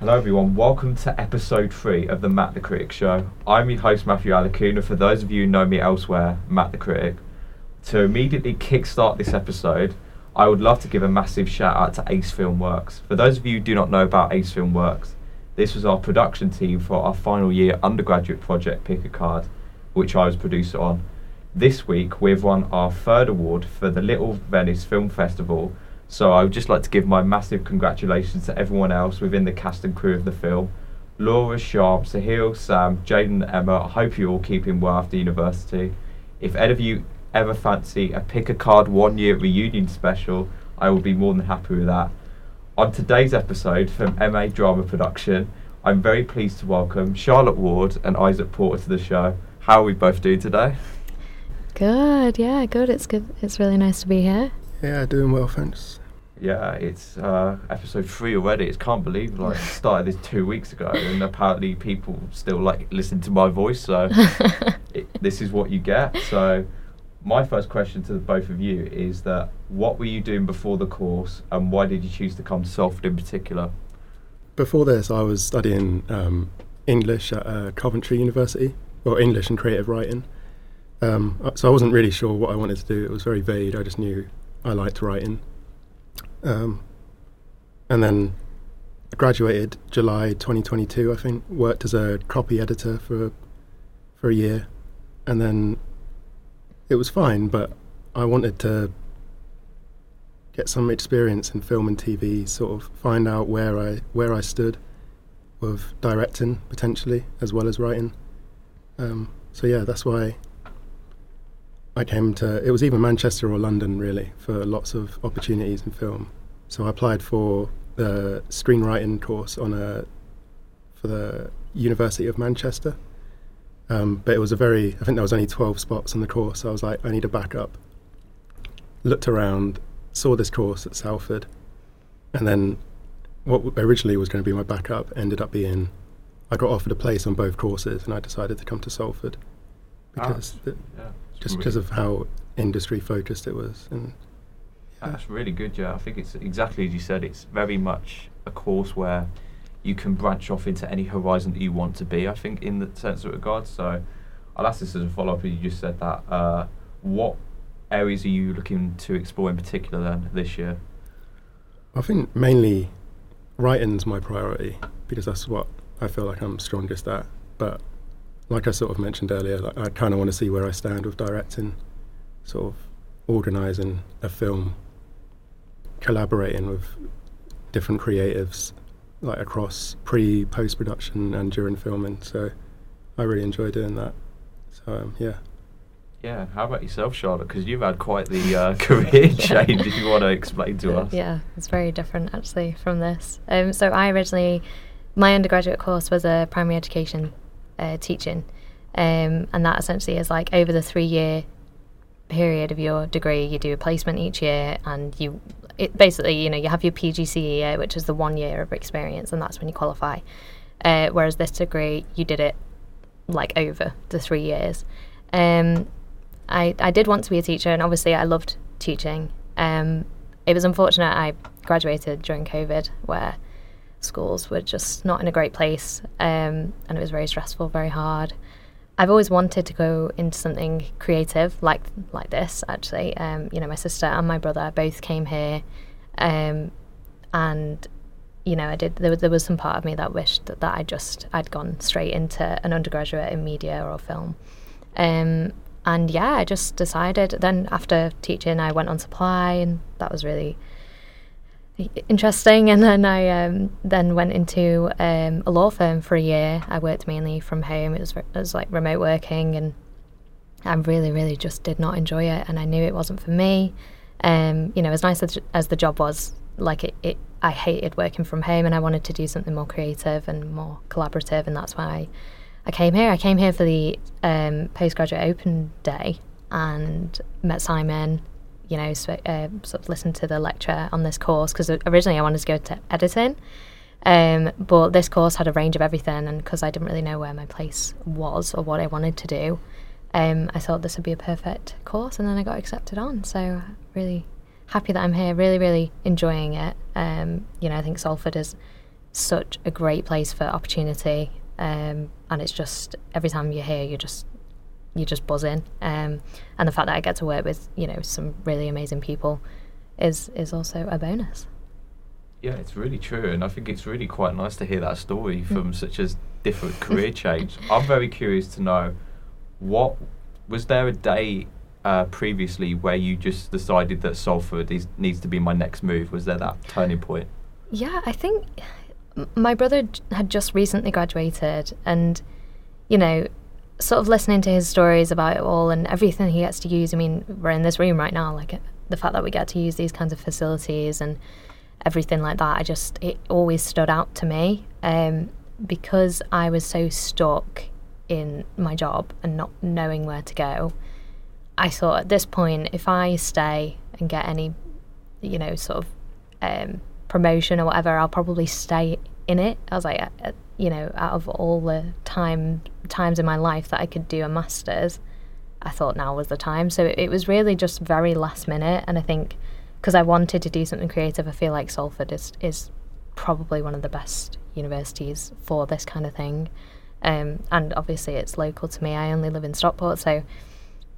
Hello, everyone. Welcome to episode three of the Matt the Critic Show. I'm your host, Matthew Alacuna. For those of you who know me elsewhere, Matt the Critic. To immediately kickstart this episode, I would love to give a massive shout out to Ace Film Works. For those of you who do not know about Ace Film Works, this was our production team for our final year undergraduate project Pick a Card, which I was producer on. This week, we've won our third award for the Little Venice Film Festival so I would just like to give my massive congratulations to everyone else within the cast and crew of the film. Laura, Sharp, Sahil, Sam, Jaden, Emma, I hope you're all keeping well after university. If any of you ever fancy a pick a card one year reunion special, I will be more than happy with that. On today's episode from MA Drama Production, I'm very pleased to welcome Charlotte Ward and Isaac Porter to the show. How are we both doing today? Good, yeah, good. It's good. It's really nice to be here. Yeah, doing well, thanks. Yeah, it's uh, episode three already. It's can't believe like started this two weeks ago, and apparently people still like listen to my voice. So it, this is what you get. So my first question to the both of you is that what were you doing before the course, and why did you choose to come to Salford in particular? Before this, I was studying um, English at uh, Coventry University, or English and creative writing. Um, so I wasn't really sure what I wanted to do. It was very vague. I just knew I liked writing. Um, and then I graduated July 2022, I think. Worked as a copy editor for for a year, and then it was fine. But I wanted to get some experience in film and TV, sort of find out where I where I stood with directing potentially as well as writing. Um, so yeah, that's why I came to. It was either Manchester or London, really, for lots of opportunities in film. So I applied for the screenwriting course on a for the University of Manchester. Um, but it was a very. I think there was only twelve spots on the course. So I was like, I need a backup. Looked around, saw this course at Salford, and then what originally was going to be my backup ended up being I got offered a place on both courses, and I decided to come to Salford because Ah, yeah, just because of how industry focused it was. And yeah. That's really good, yeah. I think it's exactly as you said. It's very much a course where you can branch off into any horizon that you want to be. I think in the sense of regard. So, I'll ask this as a follow up. You just said that. Uh, what areas are you looking to explore in particular then this year? I think mainly writing's my priority because that's what I feel like I'm strongest at. But like I sort of mentioned earlier, like I kind of want to see where I stand with directing, sort of organising a film, collaborating with different creatives, like across pre, post production, and during filming. So I really enjoy doing that. So um, yeah. Yeah. How about yourself, Charlotte? Because you've had quite the uh, career change. If you want to explain to us. Yeah, it's very different actually from this. Um, so I originally, my undergraduate course was a primary education uh, teaching, um, and that essentially is like over the three year period of your degree, you do a placement each year, and you it basically you know you have your PGCE year, which is the one year of experience, and that's when you qualify. Uh, whereas this degree, you did it like over the three years. Um, I, I did want to be a teacher, and obviously I loved teaching. Um, it was unfortunate I graduated during COVID, where schools were just not in a great place, um, and it was very stressful, very hard. I've always wanted to go into something creative, like like this. Actually, um, you know, my sister and my brother both came here, um, and you know, I did. There was, there was some part of me that wished that, that I just I'd gone straight into an undergraduate in media or film. Um, and yeah, I just decided. Then after teaching, I went on supply, and that was really interesting. And then I um, then went into um, a law firm for a year. I worked mainly from home. It was it was like remote working, and I really, really just did not enjoy it, and I knew it wasn't for me. Um, you know, as nice as, as the job was, like it, it, I hated working from home, and I wanted to do something more creative and more collaborative, and that's why I came here. I came here for the um, postgraduate open day and met Simon. You know, uh, sort of listen to the lecture on this course because originally I wanted to go to editing, um, but this course had a range of everything, and because I didn't really know where my place was or what I wanted to do, um, I thought this would be a perfect course, and then I got accepted on. So really happy that I'm here. Really, really enjoying it. Um, you know, I think Salford is such a great place for opportunity, um, and it's just every time you're here, you're just you just buzz in. Um, and the fact that I get to work with you know some really amazing people is is also a bonus. Yeah, it's really true, and I think it's really quite nice to hear that story from such a different career change. I'm very curious to know what was there a day uh, previously where you just decided that Salford is, needs to be my next move? Was there that turning point? Yeah, I think my brother had just recently graduated, and you know, sort of listening to his stories about it all and everything he gets to use. I mean, we're in this room right now, like uh, the fact that we get to use these kinds of facilities and everything like that. I just it always stood out to me um, because I was so stuck in my job and not knowing where to go. I thought at this point, if I stay and get any, you know, sort of um, promotion or whatever, I'll probably stay in it. I was like, uh, you know, out of all the time times in my life that I could do a masters, I thought now was the time. So it, it was really just very last minute, and I think because I wanted to do something creative, I feel like Salford is is probably one of the best universities for this kind of thing. Um, and obviously, it's local to me. I only live in Stockport, so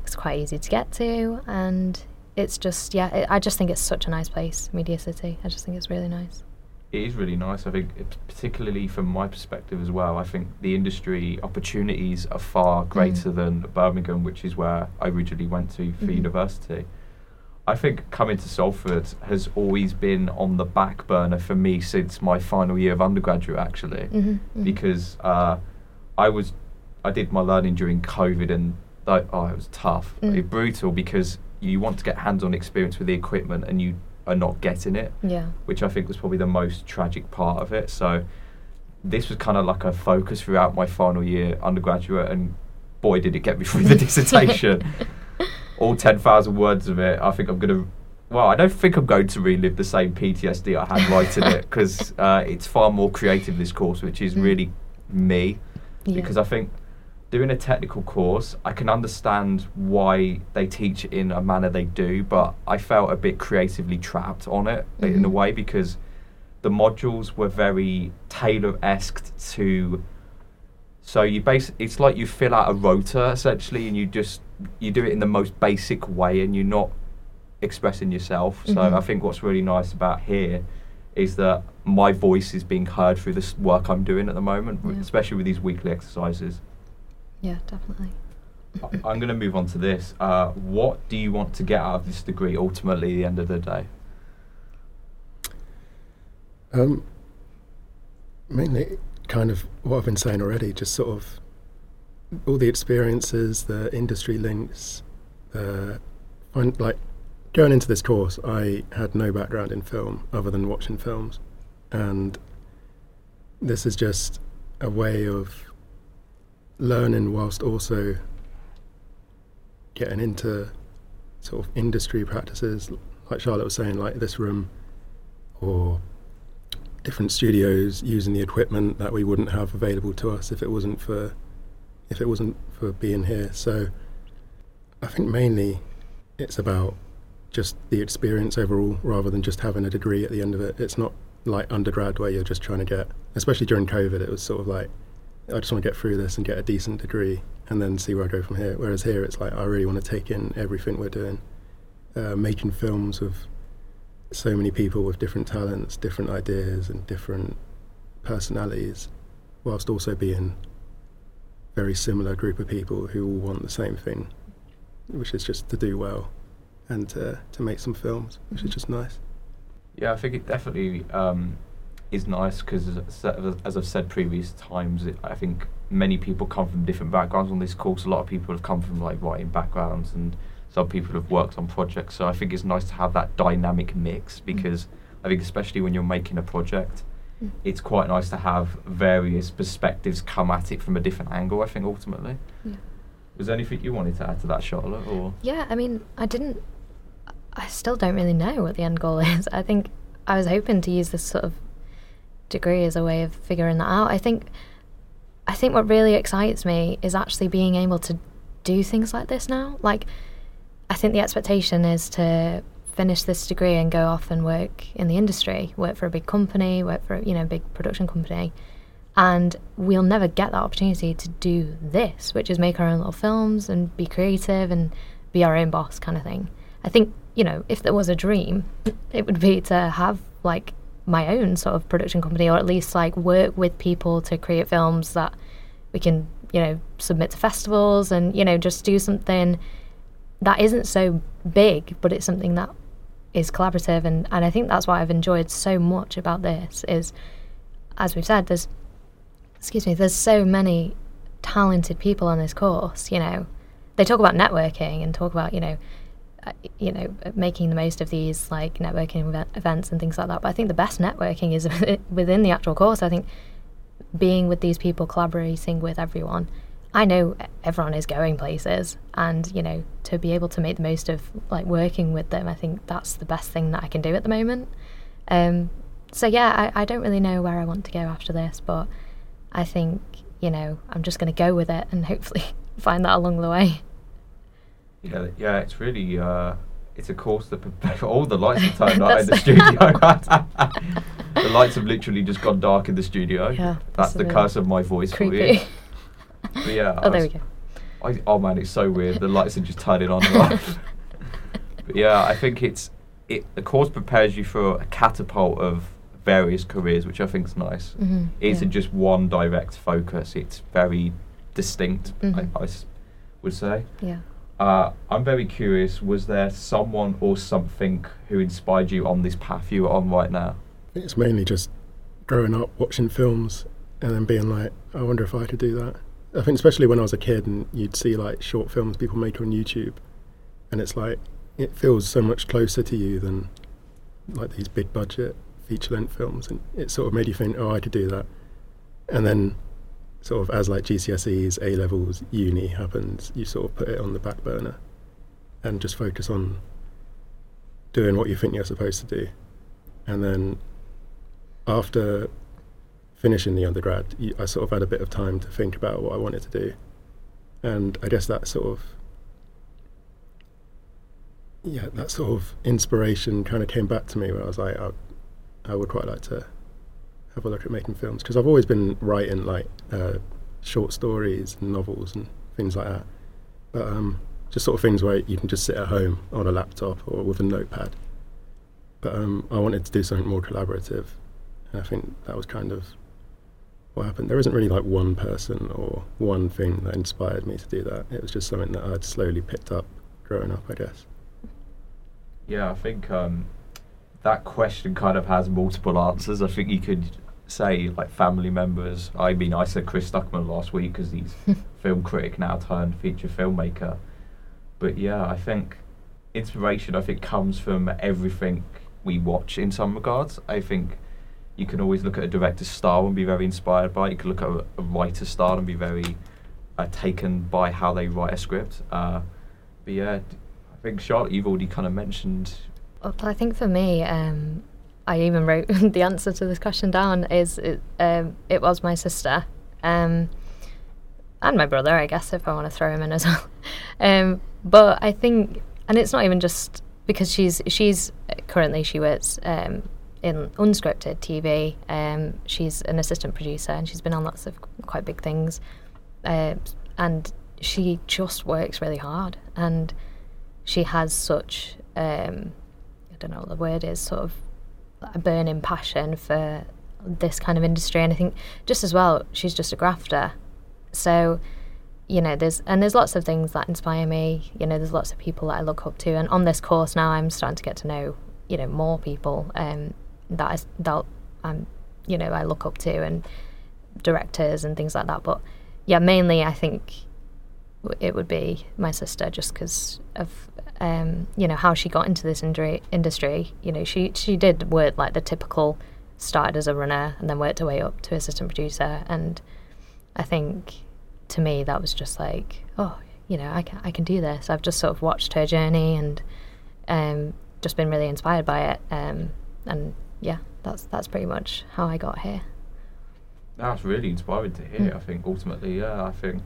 it's quite easy to get to, and it's just yeah. It, I just think it's such a nice place, Media City. I just think it's really nice. It is really nice. I think, particularly from my perspective as well, I think the industry opportunities are far greater than Birmingham, which is where I originally went to for Mhm. university. I think coming to Salford has always been on the back burner for me since my final year of undergraduate, actually, Mm-hmm, because uh, I was I did my learning during COVID, and that, oh, it was tough, Mm. it brutal because you want to get hands-on experience with the equipment and you are not getting it yeah, which I think was probably the most tragic part of it. So this was kind of like a focus throughout my final year undergraduate, and boy, did it get me through the dissertation. All 10,000 words of it. I think I'm going to, well, I don't think I'm going to relive the same PTSD I had writing it because uh, it's far more creative, this course, which is Mm. really me. yeah. Because I think doing a technical course, I can understand why they teach it in a manner they do, but I felt a bit creatively trapped on it in a Mhm. way because the modules were very tailor esque to. So you base it's like you fill out a rota essentially, and you just you do it in the most basic way, and you're not expressing yourself. So Mhm. I think what's really nice about here is that my voice is being heard through this work I'm doing at the moment, Yeah. especially with these weekly exercises. Yeah, definitely. I- I'm going to move on to this. Uh, what do you want to get out of this degree ultimately at the end of the day? Um, mainly, kind of what I've been saying already, just sort of all the experiences, the industry links, uh, find, like going into this course, I had no background in film other than watching films, and this is just a way of learning whilst also getting into sort of industry practices, like Charlotte was saying, like this room, or different studios using the equipment that we wouldn't have available to us if it wasn't for if it wasn't for being here. So I think mainly it's about just the experience overall rather than just having a degree at the end of it. It's not like undergrad where you're just trying to get especially during COVID it was sort of like I just want to get through this and get a decent degree and then see where I go from here. Whereas here it's like I really want to take in everything we're doing. Uh, making films with so many people with different talents, different ideas, and different personalities, whilst also being very similar group of people who all want the same thing, which is just to do well and to, to make some films, which is just nice. Yeah, I think it definitely um, is nice because, as, I've said previous times, it, I think many people come from different backgrounds on this course. A lot of people have come from like writing backgrounds, and some people have worked on projects. So I think it's nice to have that dynamic mix because I think, especially when you're making a project, Mm. it's quite nice to have various perspectives come at it from a different angle. I think ultimately. Yeah. Was there anything you wanted to add to that, Charlotte? Or Yeah, I mean, I didn't. I still don't really know what the end goal is. I think I was hoping to use this sort of degree as a way of figuring that out. I think, I think what really excites me is actually being able to do things like this now. Like, I think the expectation is to finish this degree and go off and work in the industry, work for a big company, work for you know a big production company, and we'll never get that opportunity to do this, which is make our own little films and be creative and be our own boss kind of thing. I think you know if there was a dream, it would be to have like my own sort of production company or at least like work with people to create films that we can you know submit to festivals and you know just do something that isn't so big but it's something that is collaborative. And, and I think that's what I've enjoyed so much about this is as we've said there's excuse me there's so many talented people on this course you know. They talk about networking and talk about you know you know making the most of these like networking event, events and things like that but I think the best networking is within the actual course I think being with these people collaborating with everyone I know everyone is going places, and you know to be able to make the most of like working with them, I think that's the best thing that I can do at the moment. Um, so yeah, I, I don't really know where I want to go after this, but I think you know I'm just going to go with it and hopefully find that along the way. Yeah, yeah, it's really uh, it's a course that all the lights are turned out in the studio. the lights have literally just gone dark in the studio. Yeah, that's the curse of my voice creepy. for you. But yeah. oh, there we go. I, oh man, it's so weird. The lights are just turning on and off. but yeah, I think it's it. The course prepares you for a catapult of various careers, which I think is nice. Mm-hmm, it isn't yeah. just one direct focus. It's very distinct. Mm-hmm. I, I s- would say. Yeah. Uh, I'm very curious. Was there someone or something who inspired you on this path you are on right now? It's mainly just growing up watching films and then being like, I wonder if I could do that. I think especially when I was a kid and you'd see like short films people make on YouTube, and it's like it feels so much closer to you than like these big budget feature length films, and it sort of made you think, oh, I could do that. And then, sort of as like GCSEs, A levels, uni happens, you sort of put it on the back burner, and just focus on doing what you think you're supposed to do, and then after finishing the undergrad, I sort of had a bit of time to think about what I wanted to do. And I guess that sort of, yeah, that sort of inspiration kind of came back to me where I was like, I, I would quite like to have a look at making films because I've always been writing like uh, short stories and novels and things like that. But um, just sort of things where you can just sit at home on a laptop or with a notepad. But um, I wanted to do something more collaborative. And I think that was kind of what happened. There isn't really like one person or one thing that inspired me to do that. It was just something that I'd slowly picked up growing up, I guess. Yeah, I think um, that question kind of has multiple answers. I think you could say like family members. I mean, I said Chris Stuckman last week because he's film critic now turned feature filmmaker. But yeah, I think inspiration. I think comes from everything we watch in some regards. I think you can always look at a director's style and be very inspired by it. You can look at a, a writer's style and be very uh, taken by how they write a script. Uh, but yeah, I think Charlotte, you've already kind of mentioned. Well, I think for me, um, I even wrote the answer to this question down. Is it, um, it was my sister, um, and my brother, I guess, if I want to throw him in as well. Um, but I think, and it's not even just because she's she's currently she works um, in unscripted TV. Um, she's an assistant producer and she's been on lots of quite big things. Uh, and she just works really hard and she has such, um, I don't know what the word is, sort of a burning passion for this kind of industry. And I think just as well, she's just a grafter. So, you know, there's and there's lots of things that inspire me. You know, there's lots of people that I look up to, and on this course now, I'm starting to get to know you know more people um, that I, that I'm, you know, I look up to and directors and things like that. But yeah, mainly I think it would be my sister just because of um, you know how she got into this indri- industry. You know, she she did work like the typical started as a runner and then worked her way up to assistant producer. And I think to me that was just like, oh, you know, I can I can do this. I've just sort of watched her journey and um, just been really inspired by it. Um, and yeah, that's that's pretty much how I got here. That's really inspiring to hear. Mm. I think ultimately, yeah, I think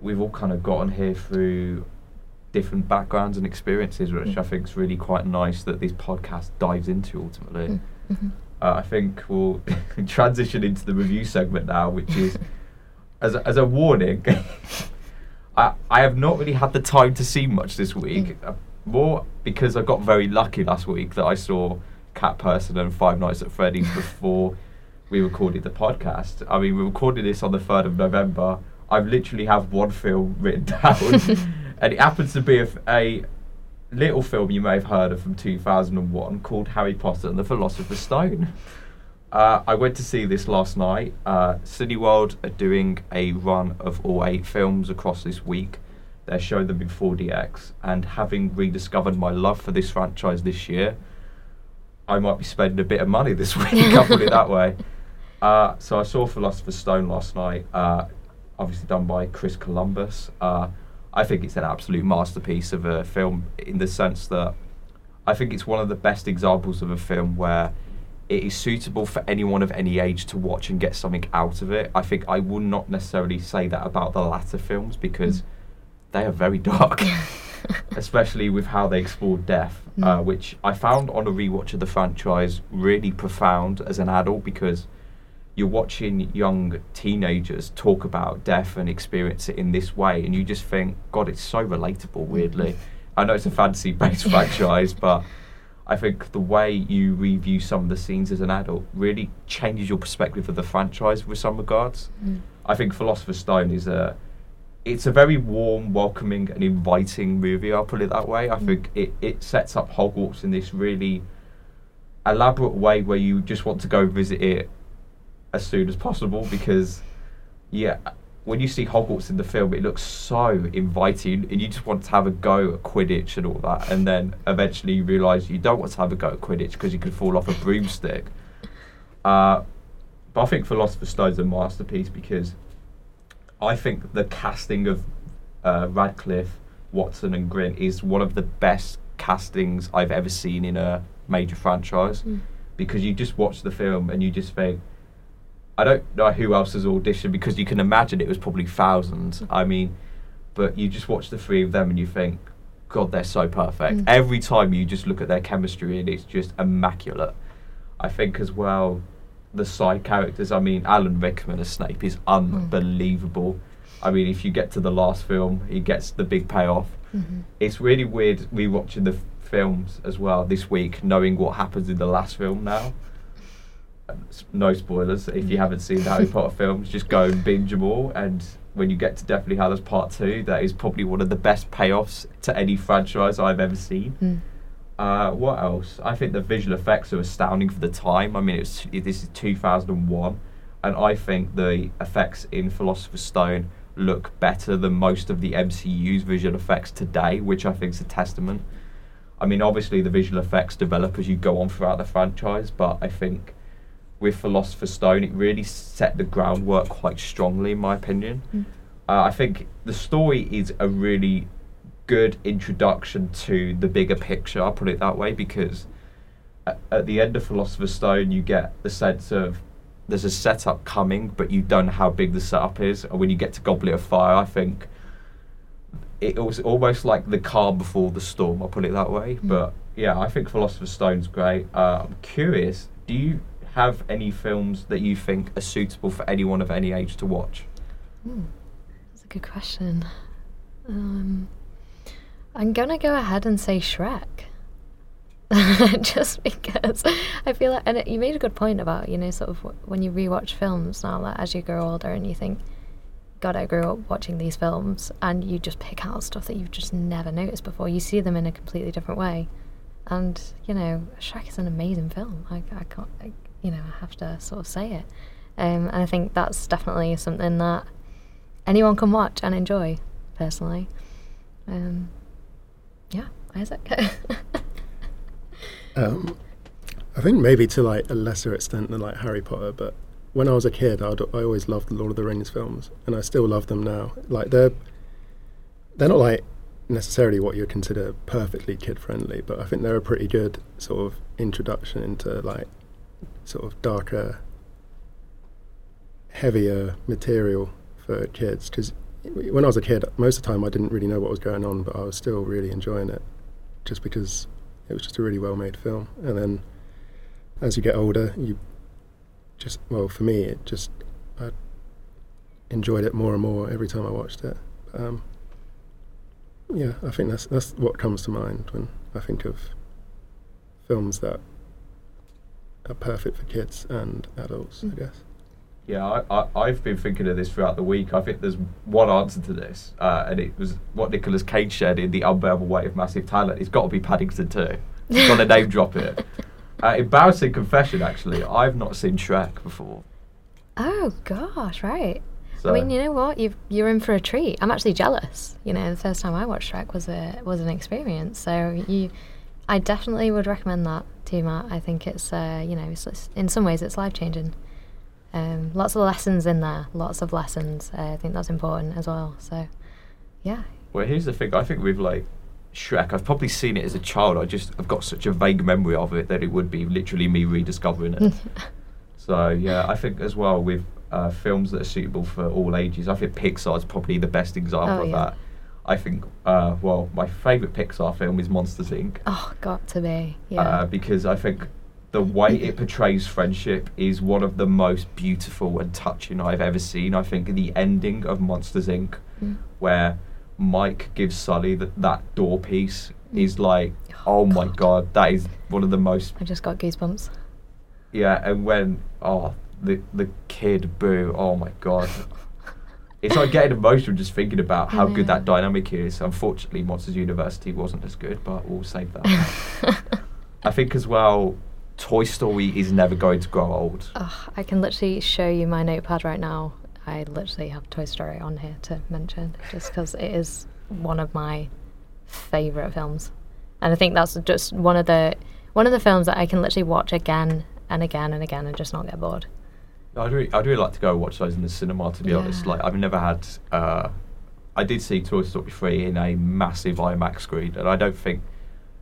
we've all kind of gotten here through different backgrounds and experiences, which Mm. I think is really quite nice that this podcast dives into ultimately. Mm, mhm. Uh, I think we'll transition into the review segment now, which is as a, as a warning. I I have not really had the time to see much this week. Uh, more because I got very lucky last week that I saw Cat Person and Five Nights at Freddy's before we recorded the podcast. I mean, we recorded this on the third of November. I literally have one film written down, and it happens to be a little film you may have heard of from 2001 called Harry Potter and the Philosopher's Stone. Uh, I went to see this last night. Uh, Cineworld are doing a run of all eight films across this week. They're showing them in 4DX, and having rediscovered my love for this franchise this year, I might be spending a bit of money this week. I'll put it that way. Uh, so I saw Philosopher's Stone last night, uh, obviously done by Chris Columbus. Uh, I think it's an absolute masterpiece of a film in the sense that I think it's one of the best examples of a film where it is suitable for anyone of any age to watch and get something out of it. I think I would not necessarily say that about the latter films because they are very dark, especially with how they explore death, uh, Mm. which I found on a rewatch of the franchise really profound as an adult because you're watching young teenagers talk about death and experience it in this way, and you just think, God, it's so relatable. Weirdly, I know it's a fantasy-based franchise, but I think the way you review some of the scenes as an adult really changes your perspective of the franchise with some regards. Mm. I think Philosopher's Stone is a it's a very warm, welcoming, and inviting movie. I'll put it that way. I Mm. think it, it sets up Hogwarts in this really elaborate way where you just want to go visit it as soon as possible because, yeah, when you see Hogwarts in the film, it looks so inviting, and you just want to have a go at Quidditch and all that, and then eventually you realise you don't want to have a go at Quidditch because you could fall off a broomstick. Uh, but I think Philosopher's Stone's is a masterpiece because I think the casting of uh, Radcliffe, Watson, and Grint is one of the best castings I've ever seen in a major franchise. Mm. Because you just watch the film and you just think, I don't know who else has auditioned because you can imagine it was probably thousands. I mean, but you just watch the three of them and you think, God, they're so perfect. Mm. Every time you just look at their chemistry and it's just immaculate. I think as well, the side characters. I mean, Alan Rickman as Snape is unbelievable. I mean, if you get to the last film, he gets the big payoff. Mhm. It's really weird rewatching the f- films as well this week, knowing what happens in the last film now. No spoilers. If you haven't seen the Harry Potter films, just go and binge them all. And when you get to Deathly Hallows Part 2, that is probably one of the best payoffs to any franchise I've ever seen. Mm. Uh, what else? I think the visual effects are astounding for the time. I mean, it's it, this is 2001, and I think the effects in Philosopher's Stone look better than most of the MCU's visual effects today, which I think is a testament. I mean, obviously the visual effects develop as you go on throughout the franchise, but I think with Philosopher's Stone, it really set the groundwork quite strongly, in my opinion. Mm. Uh, I think the story is a really good introduction to the bigger picture. I'll put it that way because at, at the end of Philosopher's Stone, you get the sense of there's a setup coming, but you don't know how big the setup is. And when you get to Goblet of Fire, I think it was almost like the calm before the storm. I'll put it that way. Mm. But yeah, I think Philosopher's Stone's great. Uh, I'm curious. Do you have any films that you think are suitable for anyone of any age to watch? That's a good question. Um, I'm gonna go ahead and say Shrek. Just because I feel like, and it, you made a good point about, you know, sort of wh- when you rewatch films now, like as you grow older and you think, God, I grew up watching these films, and you just pick out stuff that you've just never noticed before. You see them in a completely different way. And, you know, Shrek is an amazing film. I, I can't, I, you know, I have to sort of say it. Um, and I think that's definitely something that anyone can watch and enjoy, personally. Um, yeah, Isaac. Um, I think maybe to like a lesser extent than like Harry Potter, but when I was a kid, I'd, I always loved the Lord of the Rings films, and I still love them now. Like they're they're not like necessarily what you'd consider perfectly kid friendly, but I think they're a pretty good sort of introduction into like sort of darker, heavier material for kids because when I was a kid, most of the time I didn't really know what was going on, but I was still really enjoying it, just because it was just a really well-made film. And then, as you get older, you just well, for me, it just I enjoyed it more and more every time I watched it. Um, yeah, I think that's that's what comes to mind when I think of films that are perfect for kids and adults. I guess. Yeah, I, I, I've been thinking of this throughout the week. I think there's one answer to this, uh, and it was what Nicolas Cage said in The Unbearable Weight of Massive Talent. It's got to be Paddington 2. He's got to name drop it. Uh, embarrassing confession, actually. I've not seen Shrek before. Oh gosh, right. So, I mean, you know what? You you're in for a treat. I'm actually jealous. You know, the first time I watched Shrek was a was an experience. So you, I definitely would recommend that to Matt. I think it's uh, you know, it's, it's- in some ways it's life changing. Um, lots of lessons in there. Lots of lessons. Uh, I think that's important as well. So, yeah. well, here's the thing. I think we've like Shrek, I've probably seen it as a child. I just I've got such a vague memory of it that it would be literally me rediscovering it. So yeah, I think as well with uh, films that are suitable for all ages, I think Pixar's probably the best example Oh, of yeah. that. I think uh, well, my favourite Pixar film is Monsters Inc. Oh, got to be. Yeah. Uh, because I think the way it portrays friendship is one of the most beautiful and touching I've ever seen. I think the ending of Monsters Inc. Mm. where Mike gives Sully that that door piece is like, Oh, oh my God. god, that is one of the most I just got goosebumps. yeah, and when oh the the kid boo, oh my god. It's like getting emotional just thinking about how good that dynamic is. Unfortunately, Monsters University wasn't as good, but we'll save that. I think as well, Toy Story is never going to grow old. Oh, I can literally show you my notepad right now. I literally have Toy Story on here to mention, just because it is one of my favorite films, and I think that's just one of the one of the films that I can literally watch again and again and again and just not get bored. I'd really, I'd really like to go watch those in the cinema. To be honest, like I've never had. Uh, I did see Toy Story three in a massive IMAX screen, and I don't think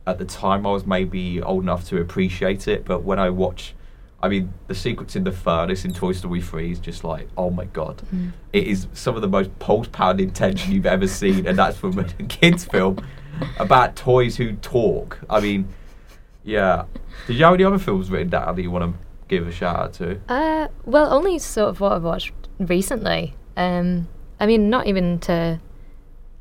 at the time I was maybe old enough to appreciate it. But when I watch, I mean, the sequence in the furnace in Toy Story three is just like, oh my god, Mm. it is some of the most pulse pounding tension you've ever seen, and that's from a kids film about toys who talk. I mean, yeah. Did you have any other films written down that you want to give a shout out to? Uh, well, only sort of what I've watched recently. Um, I mean, not even to.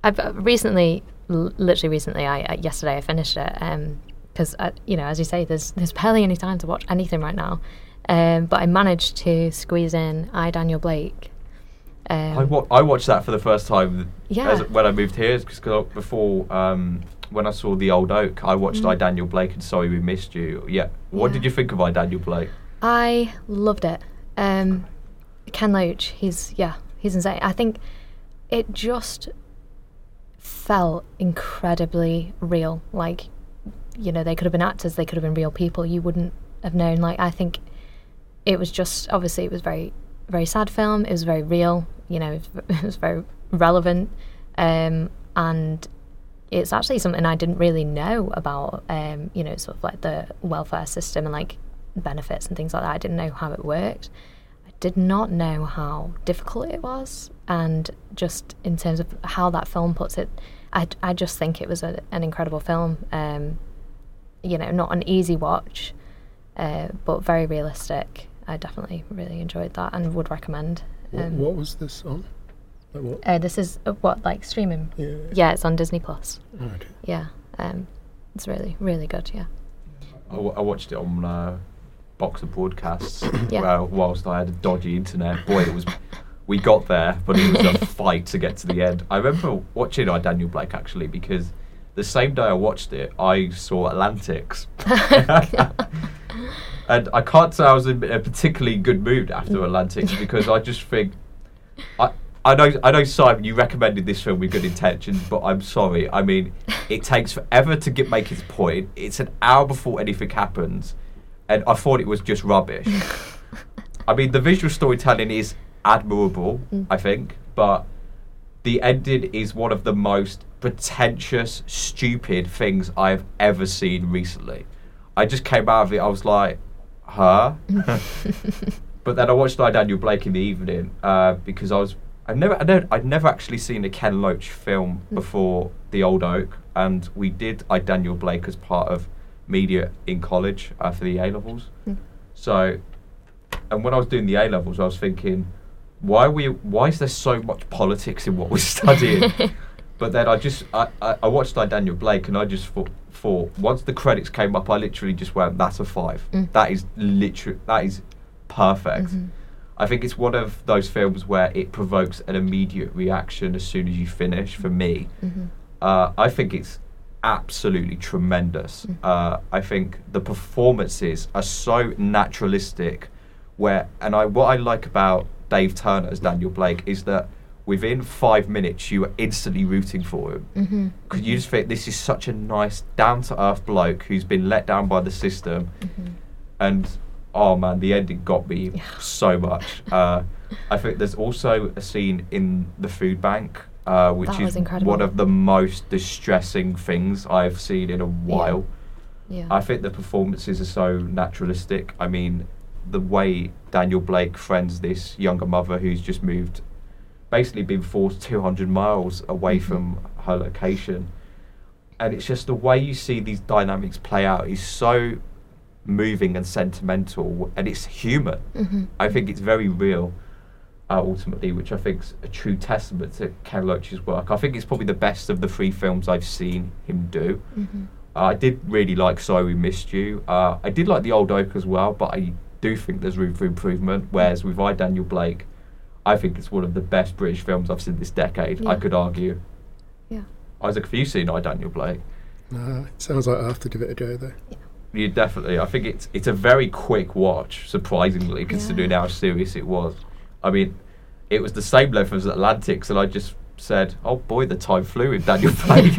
I've uh, recently, l- literally recently. I uh, yesterday I finished it. Um, because you know, as you say, there's there's barely any time to watch anything right now. Um, but I managed to squeeze in I Daniel Blake. Um, I, wa- I watched that for the first time Yeah. as, when I moved here because before um, when I saw the old oak I watched Mm. I Daniel Blake and Sorry We Missed You yeah what Yeah. did you think of I Daniel Blake I loved it. Um, Ken Loach, he's yeah, he's insane. I think it just felt incredibly real. Like, you know, they could have been actors, they could have been real people. You wouldn't have known. Like, I think it was just obviously it was very, very sad film. It was very real. You know, it was, very relevant, um, and it's actually something I didn't really know about. Um, you know, sort of like the welfare system and like benefits and things like that. I didn't know how it worked. I did not know how difficult it was, and just in terms of how that film puts it, I, I just think it was a, an incredible film. Um, you know, not an easy watch, uh, but very realistic. I definitely really enjoyed that and would recommend. What, Um, what was this on? Like what? Uh, this is uh, what like streaming. Yeah. Yeah, it's on Disney Plus. Oh, okay. Yeah, um, it's really really good. Yeah. I, w- I watched it on uh, of Broadcasts Yeah. well, whilst I had a dodgy internet. Boy it was we got there but it was a fight to get to the end. I remember watching I Daniel Blake actually because the same day I watched it I saw Atlantics. And I can't say I was in a particularly good mood after Atlantics because I just think I I know I know Simon you recommended this film with good intentions but I'm sorry. I mean it takes forever to get make its point. It's an hour before anything happens and I thought it was just rubbish I mean the visual storytelling is admirable Mm. I think but the ending is one of the most pretentious stupid things I've ever seen recently I just came out of it I was like huh But then I watched I Daniel Blake in the evening uh, because I was I'd never, I don't, I'd never actually seen a Ken Loach film Mm. before The Old Oak, and we did I Daniel Blake as part of media in college uh, for the A levels. Mm. So, and when I was doing the A levels, I was thinking, why we, why is there so much politics in what we're studying? but then I just, I, I, I watched I Daniel Blake, and I just thought, thought, once the credits came up, I literally just went, that's a five. Mm. That is literally, that is perfect. Mhm. I think it's one of those films where it provokes an immediate reaction as soon as you finish. For me, Mhm. uh, I think it's absolutely tremendous. Mm. Uh, I think the performances are so naturalistic. Where and I what I like about Dave Turner as Daniel Blake is that within five minutes you are instantly rooting for him because you just think this is such a nice, down to earth bloke who's been let down by the system, Mhm. and oh man, the ending got me Yeah. so much. Uh, I think there's also a scene in the food bank, uh, which That is one of the most distressing things I've seen in a while. Yeah. yeah. I think the performances are so naturalistic. I mean, the way Daniel Blake friends this younger mother who's just moved, basically been forced 200 miles away Mhm. from her location. And it's just the way you see these dynamics play out is so moving and sentimental, and it's human. Mhm. I think it's very real, uh, ultimately, which I think is a true testament to Ken Loach's work. I think it's probably the best of the three films I've seen him do. Mhm. Uh, I did really like Sorry We Missed You. Uh, I did like The Old Oak as well, but I do think there's room for improvement. Whereas with I, Daniel Blake, I think it's one of the best British films I've seen this decade, I could argue. Yeah. Isaac, have you seen I, Daniel Blake? No, it sounds like I have to give it a go though. Yeah. You definitely. I think it's it's a very quick watch, surprisingly, considering Yeah. how serious it was. I mean, it was the same length as Atlantics, and I just said, "Oh boy, the time flew with Daniel Blake."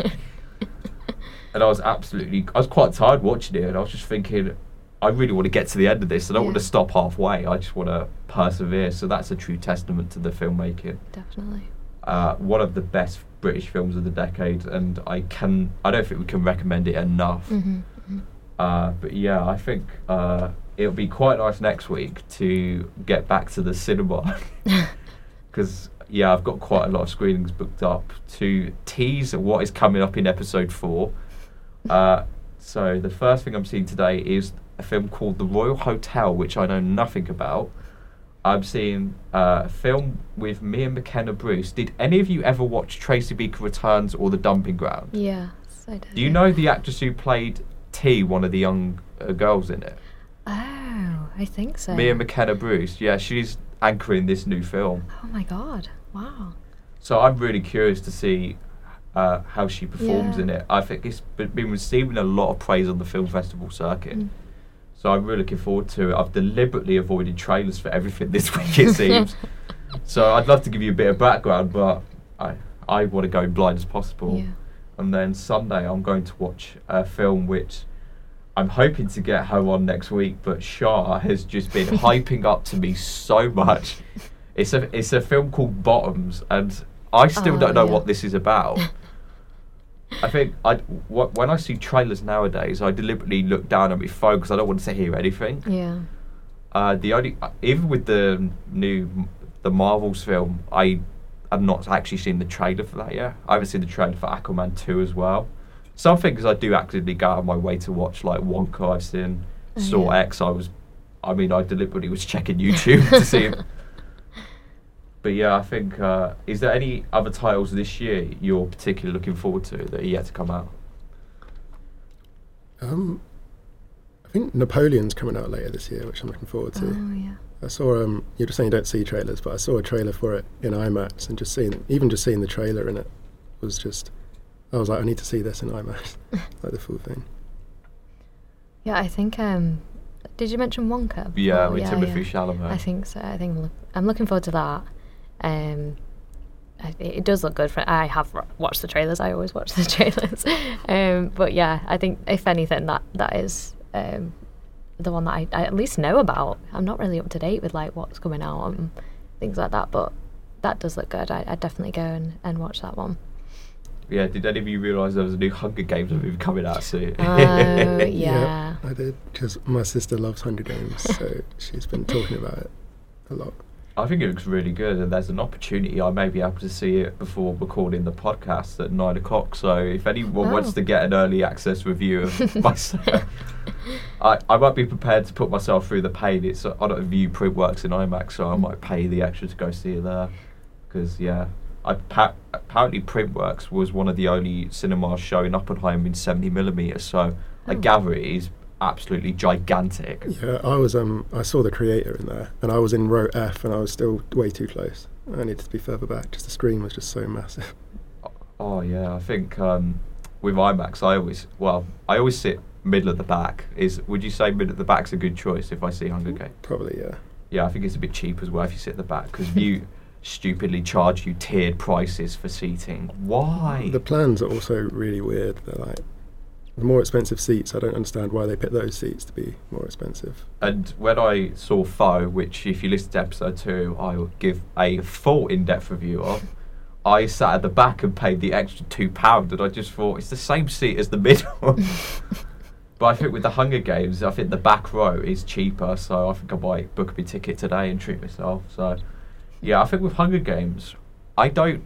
and I was absolutely, I was quite tired watching it, and I was just thinking, I really want to get to the end of this. I don't want to stop halfway. I just want to persevere. So that's a true testament to the filmmaking. Definitely. Uh, one of the best British films of the decade, and I can, I don't think we can recommend it enough. Mhm. Mhm. Uh, but yeah, I think uh, it'll be quite nice next week to get back to the cinema because yeah, I've got quite a lot of screenings booked up to tease what is coming up in episode four. Uh, so the first thing I'm seeing today is a film called The Royal Hotel, which I know nothing about. I'm seeing uh, a film with Mia McKenna Bruce. Did any of you ever watch Tracy Beaker Returns or The Dumping Ground? Yes, I did. Do you know the actress who played T, one of the young uh, girls in it? I think so. Mia McKenna Bruce. Yeah, she's anchoring this new film. Oh my god! Wow. So I'm really curious to see uh, how she performs Yeah. in it. I think it's been been receiving a lot of praise on the film festival circuit. Mm. So I'm really looking forward to it. I've deliberately avoided trailers for everything this week, it seems. so I'd love to give you a bit of background, but I, I want to go blind as possible. Yeah. And then Sunday, I'm going to watch a film which I'm hoping to get her on next week, but Shah has just been hyping up to me so much. It's a it's a film called Bottoms, and I still Oh, don't know yeah. what this is about. I think I wh- when I see trailers nowadays, I deliberately look down at my phone because I don't want to hear anything. Yeah. Uh, the only uh, even with the new the Marvels film, I have not actually seen the trailer for that yet. I haven't seen the trailer for Aquaman two as well. Some things I do actively go out of my way to watch, like Wonka. I've seen Oh, Saw yeah. X. I was, I mean, I deliberately was checking YouTube to see. It. But yeah, I think uh, is there any other titles this year you're particularly looking forward to that are yet to come out? Um, I think Napoleon's coming out later this year, which I'm looking forward to. Oh yeah. I saw um, you're just saying you don't see trailers, but I saw a trailer for it in IMAX, and just seeing, even just seeing the trailer in it, was just, I was like, I need to see this in IMAX, like the full thing. Yeah, I think. Um, did you mention Wonka? Yeah, before? with Timothée Chalamet. I think so. I think I'm, look, I'm looking forward to that. Um, I, it it does look good. For I have watched the trailers. I always watch the trailers. um, but yeah, I think if anything, that that is um, the one that I, I at least know about. I'm not really up to date with like what's coming out and things like that, but that does look good. I, I'd definitely go and, and watch that one. Yeah, did any of you realise there was a new Hunger Games movie coming out soon? Oh yeah. I did because my sister loves Hunger Games, so she's been talking about it a lot. I think it looks really good, and there's an opportunity I may be able to see it before recording the podcast at nine o'clock. So if anyone wants Oh. to get an early access review of myself, I, I might be prepared to put myself through the pain. It's I don't view Printworks in IMAX, so I might pay the extra to go see it there. Because yeah, I pa- apparently Printworks was one of the only cinemas showing Oppenheimer in seventy millimeters. So I Oh. gather it is absolutely gigantic. Yeah, I was um I saw the creator in there, and I was in row F, and I was still way too close. I needed to be further back. Just the screen was just so massive. Oh yeah, I think um, with IMAX, I always well, I always sit middle at the back. Is would you say middle at the back's a good choice if I see Hunger Games? Probably, yeah. Yeah, I think it's a bit cheap as well if you sit at the back because you stupidly charge you tiered prices for seating. Why? The plans are also really weird. They're like the more expensive seats. I don't understand why they pick those seats to be more expensive. And when I saw Foe, which if you listen to episode two, I will give a full in-depth review of. I sat at the back and paid the extra two pound, and I just thought it's the same seat as the middle. but I think with the Hunger Games, I think the back row is cheaper, so I think I might book my ticket today and treat myself. So, yeah, I think with Hunger Games, I don't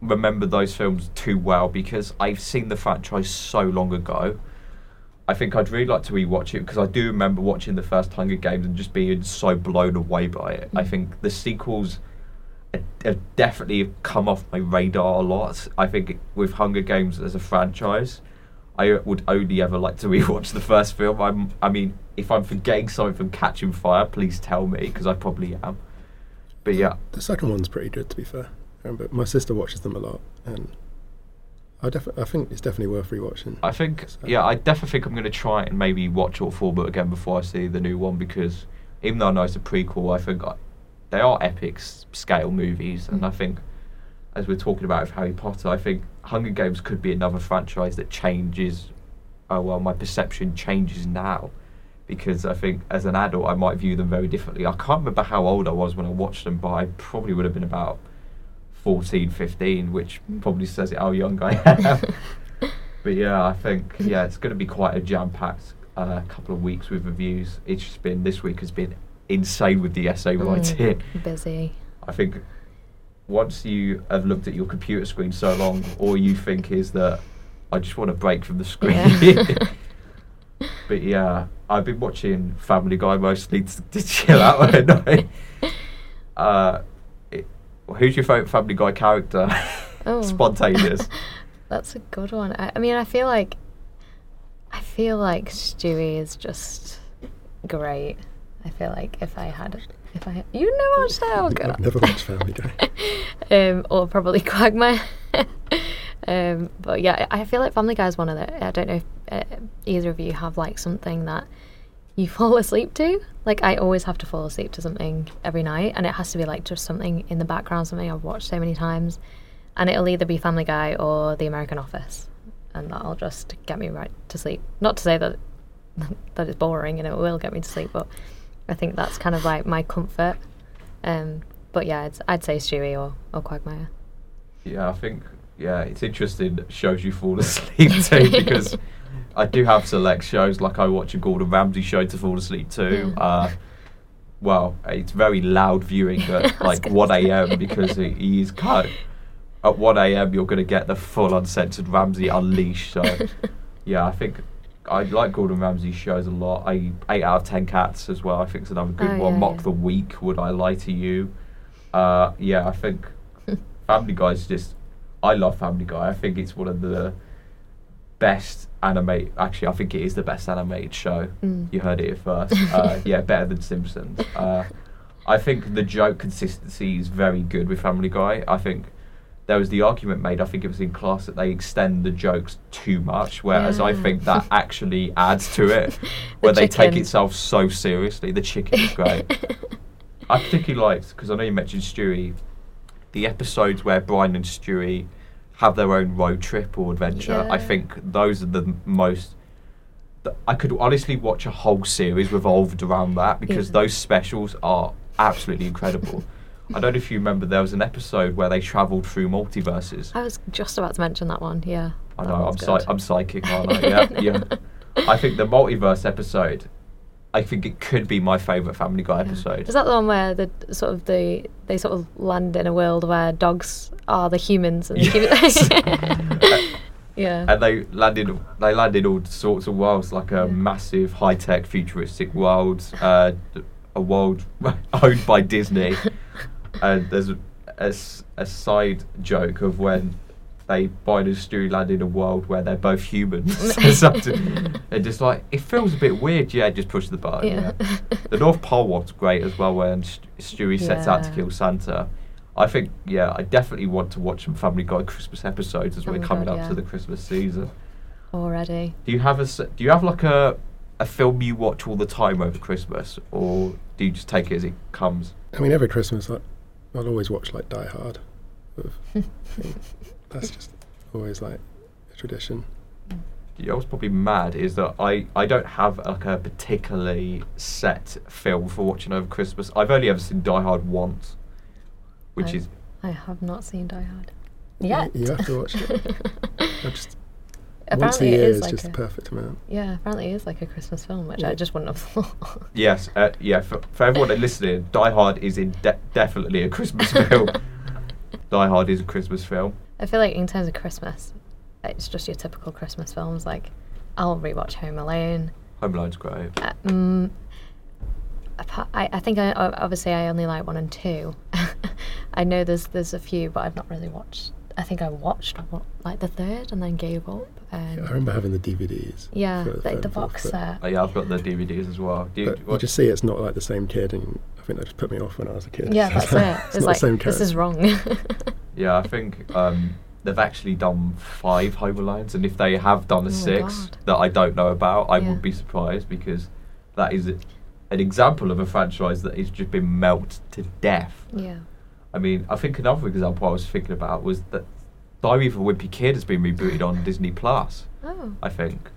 remember those films too well because I've seen the franchise so long ago. I think I'd really like to rewatch it because I do remember watching the first Hunger Games and just being so blown away by it. I Mm. think the sequels have- have definitely come off my radar a lot. I think with Hunger Games as a franchise, I would only ever like to rewatch the first film. I'm, I mean, if I'm forgetting something from Catching Fire, please tell me because I probably am. But yeah, The second one's pretty good, to be fair. Um, but my sister watches them a lot, and I def- I think it's definitely worth rewatching. I think, So- yeah, I definitely think I'm going to try and maybe watch all four but again before I see the new one because even though I know it's a prequel, I think I, they are epic scale movies, and I think as we're talking about with Harry Potter, I think Hunger Games could be another franchise that changes. Oh well, my perception changes now because I think as an adult I might view them very differently. I can't remember how old I was when I watched them, but I probably would have been about 14, 15, which probably says it how young I am. but yeah, I think yeah, it's going to be quite a jam-packed uh, couple of weeks with reviews. It's just been this week has been insane with the essay Mm, writing. busy. I think once you have looked at your computer screen so long, all you think is that I just want to break from the screen. Yeah. but yeah, I've been watching Family Guy mostly to, to chill out at night. Uh, it, who's your favourite Family Guy character? Oh. Spontaneous. That's a good one. I, I mean, I feel like I feel like Stewie is just great. I feel like if I had, if I, you never watched that, I've never watched Family Guy. um, or probably Quagmire. um, but yeah, I I feel like Family Guy is one of the. I don't know if uh, either of you have like something that you fall asleep to. Like I always have to fall asleep to something every night, and it has to be like just something in the background, something I've watched so many times, and it'll either be Family Guy or The American Office, and that'll just get me right to sleep. Not to say that that it's boring and it will get me to sleep, but I think that's kind of like my comfort. Um, but yeah, I'd, I'd say Stewie or, or Quagmire. Yeah, I think yeah, it's interesting. Shows you fall asleep to because I do have select shows like I watch a Gordon Ramsay show to fall asleep to. Yeah. Uh, well, it's very loud viewing at like 1 a.m. because he, he's kind of, at one a.m. You're going to get the full uncensored Ramsay unleashed. So yeah, I think I like Gordon Ramsay's shows a lot. I eight out of ten cats as well. I think it's another good Oh, one. yeah, Mock yeah. the Week. Would I lie to you? Uh, yeah, I think Family Guy's just. I love Family Guy. I think it's one of the best animate. Actually, I think it is the best animated show. Mm. You heard it first. Uh, yeah, better than Simpsons. Uh, I think the joke consistency is very good with Family Guy. I think there was the argument made. I think it was in class that they extend the jokes too much, whereas I think that actually adds to it, where The they take itself so seriously. The chicken is great. I particularly liked because I know you mentioned Stewie, the episodes where Brian and Stewie have their own road trip or adventure. I think those are the most. I could honestly watch a whole series revolved around that because Yeah. those specials are absolutely incredible. I don't know if you remember there was an episode where they travelled through multiverses. I was just about to mention that one. Yeah. I know I'm one's psy- I'm psychic, aren't I? Yeah, yeah. I think the multiverse episode I think it could be my favourite Family Guy episode. Is that the one where the sort of the they sort of land in a world where dogs are the humans and the Yes. humans? yeah. and they landed they landed all sorts of worlds like a Yeah. massive high tech futuristic world uh, d- a world owned by Disney and there's a side joke of when they buy and Stewie land in a world where they're both humans or something and just like it feels a bit weird yeah just push the button yeah. yeah. the North Pole one's great as well when St- Stewie sets out to kill Santa I think yeah I definitely want to watch some Family Guy Christmas episodes as Oh we're coming God, up yeah. to the Christmas season Already. do you have a s- do you have like a a film you watch all the time over Christmas, or do you just take it as it comes? I mean, every Christmas I, I'll always watch like Die Hard. That's just always like a tradition. You know what's probably mad is that I, I don't have like a particularly set film for watching over Christmas. I've only ever seen Die Hard once, which Oh. is I have not seen Die Hard. You- Yet. You, have to watch it. I just once a apparently it year is is like just a, the perfect amount. yeah, apparently it is like a Christmas film, which I just wouldn't have thought. yes, uh, yeah. For, for everyone that listening, Die Hard is in de- definitely a Christmas film. Die Hard is a Christmas film. I feel like in terms of Christmas, it's just your typical Christmas films. Like, I'll rewatch Home Alone. Home Alone's great. Uh, apart, I, I think I, o- obviously I only like one and two. I know there's there's a few, but I've not really watched. I think I watched like the third and then gave up. Um, I remember having the DVDs. yeah, for the, the and fourth, box set. Oh, yeah, I've got the DVDs as well. Do you, But you just see it's not like the same kid, and I think that just put me off when I was a kid. Yeah, So that's it. it's It's not like the same this is wrong. Yeah, I think um, they've actually done five Home Alones, and if they have done a Oh six God. that I don't know about, I Yeah. would be surprised because that is an example of a franchise that has just been melted to death. yeah. I mean, I think another example I was thinking about was that Diary of a Wimpy Kid has been rebooted on Disney Plus. Oh. I think.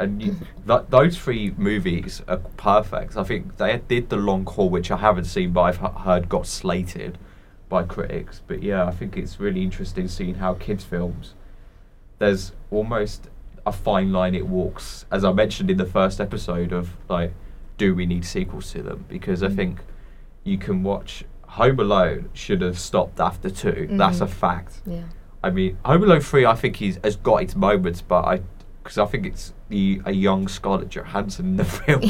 And you, th- those three movies are perfect. I think they did the long haul, which I haven't seen, but I've h- heard got slated by critics. But yeah, I think it's really interesting seeing how kids' films. There's almost a fine line it walks, as I mentioned in the first episode of like, do we need sequels to them? Because I Mm. think you can watch Home Alone should have stopped after 2 That's a Mhm. fact. Yeah. I mean, Home Alone three, I think he's has got its moments, but I because I think it's the a young Scarlett Johansson in the film.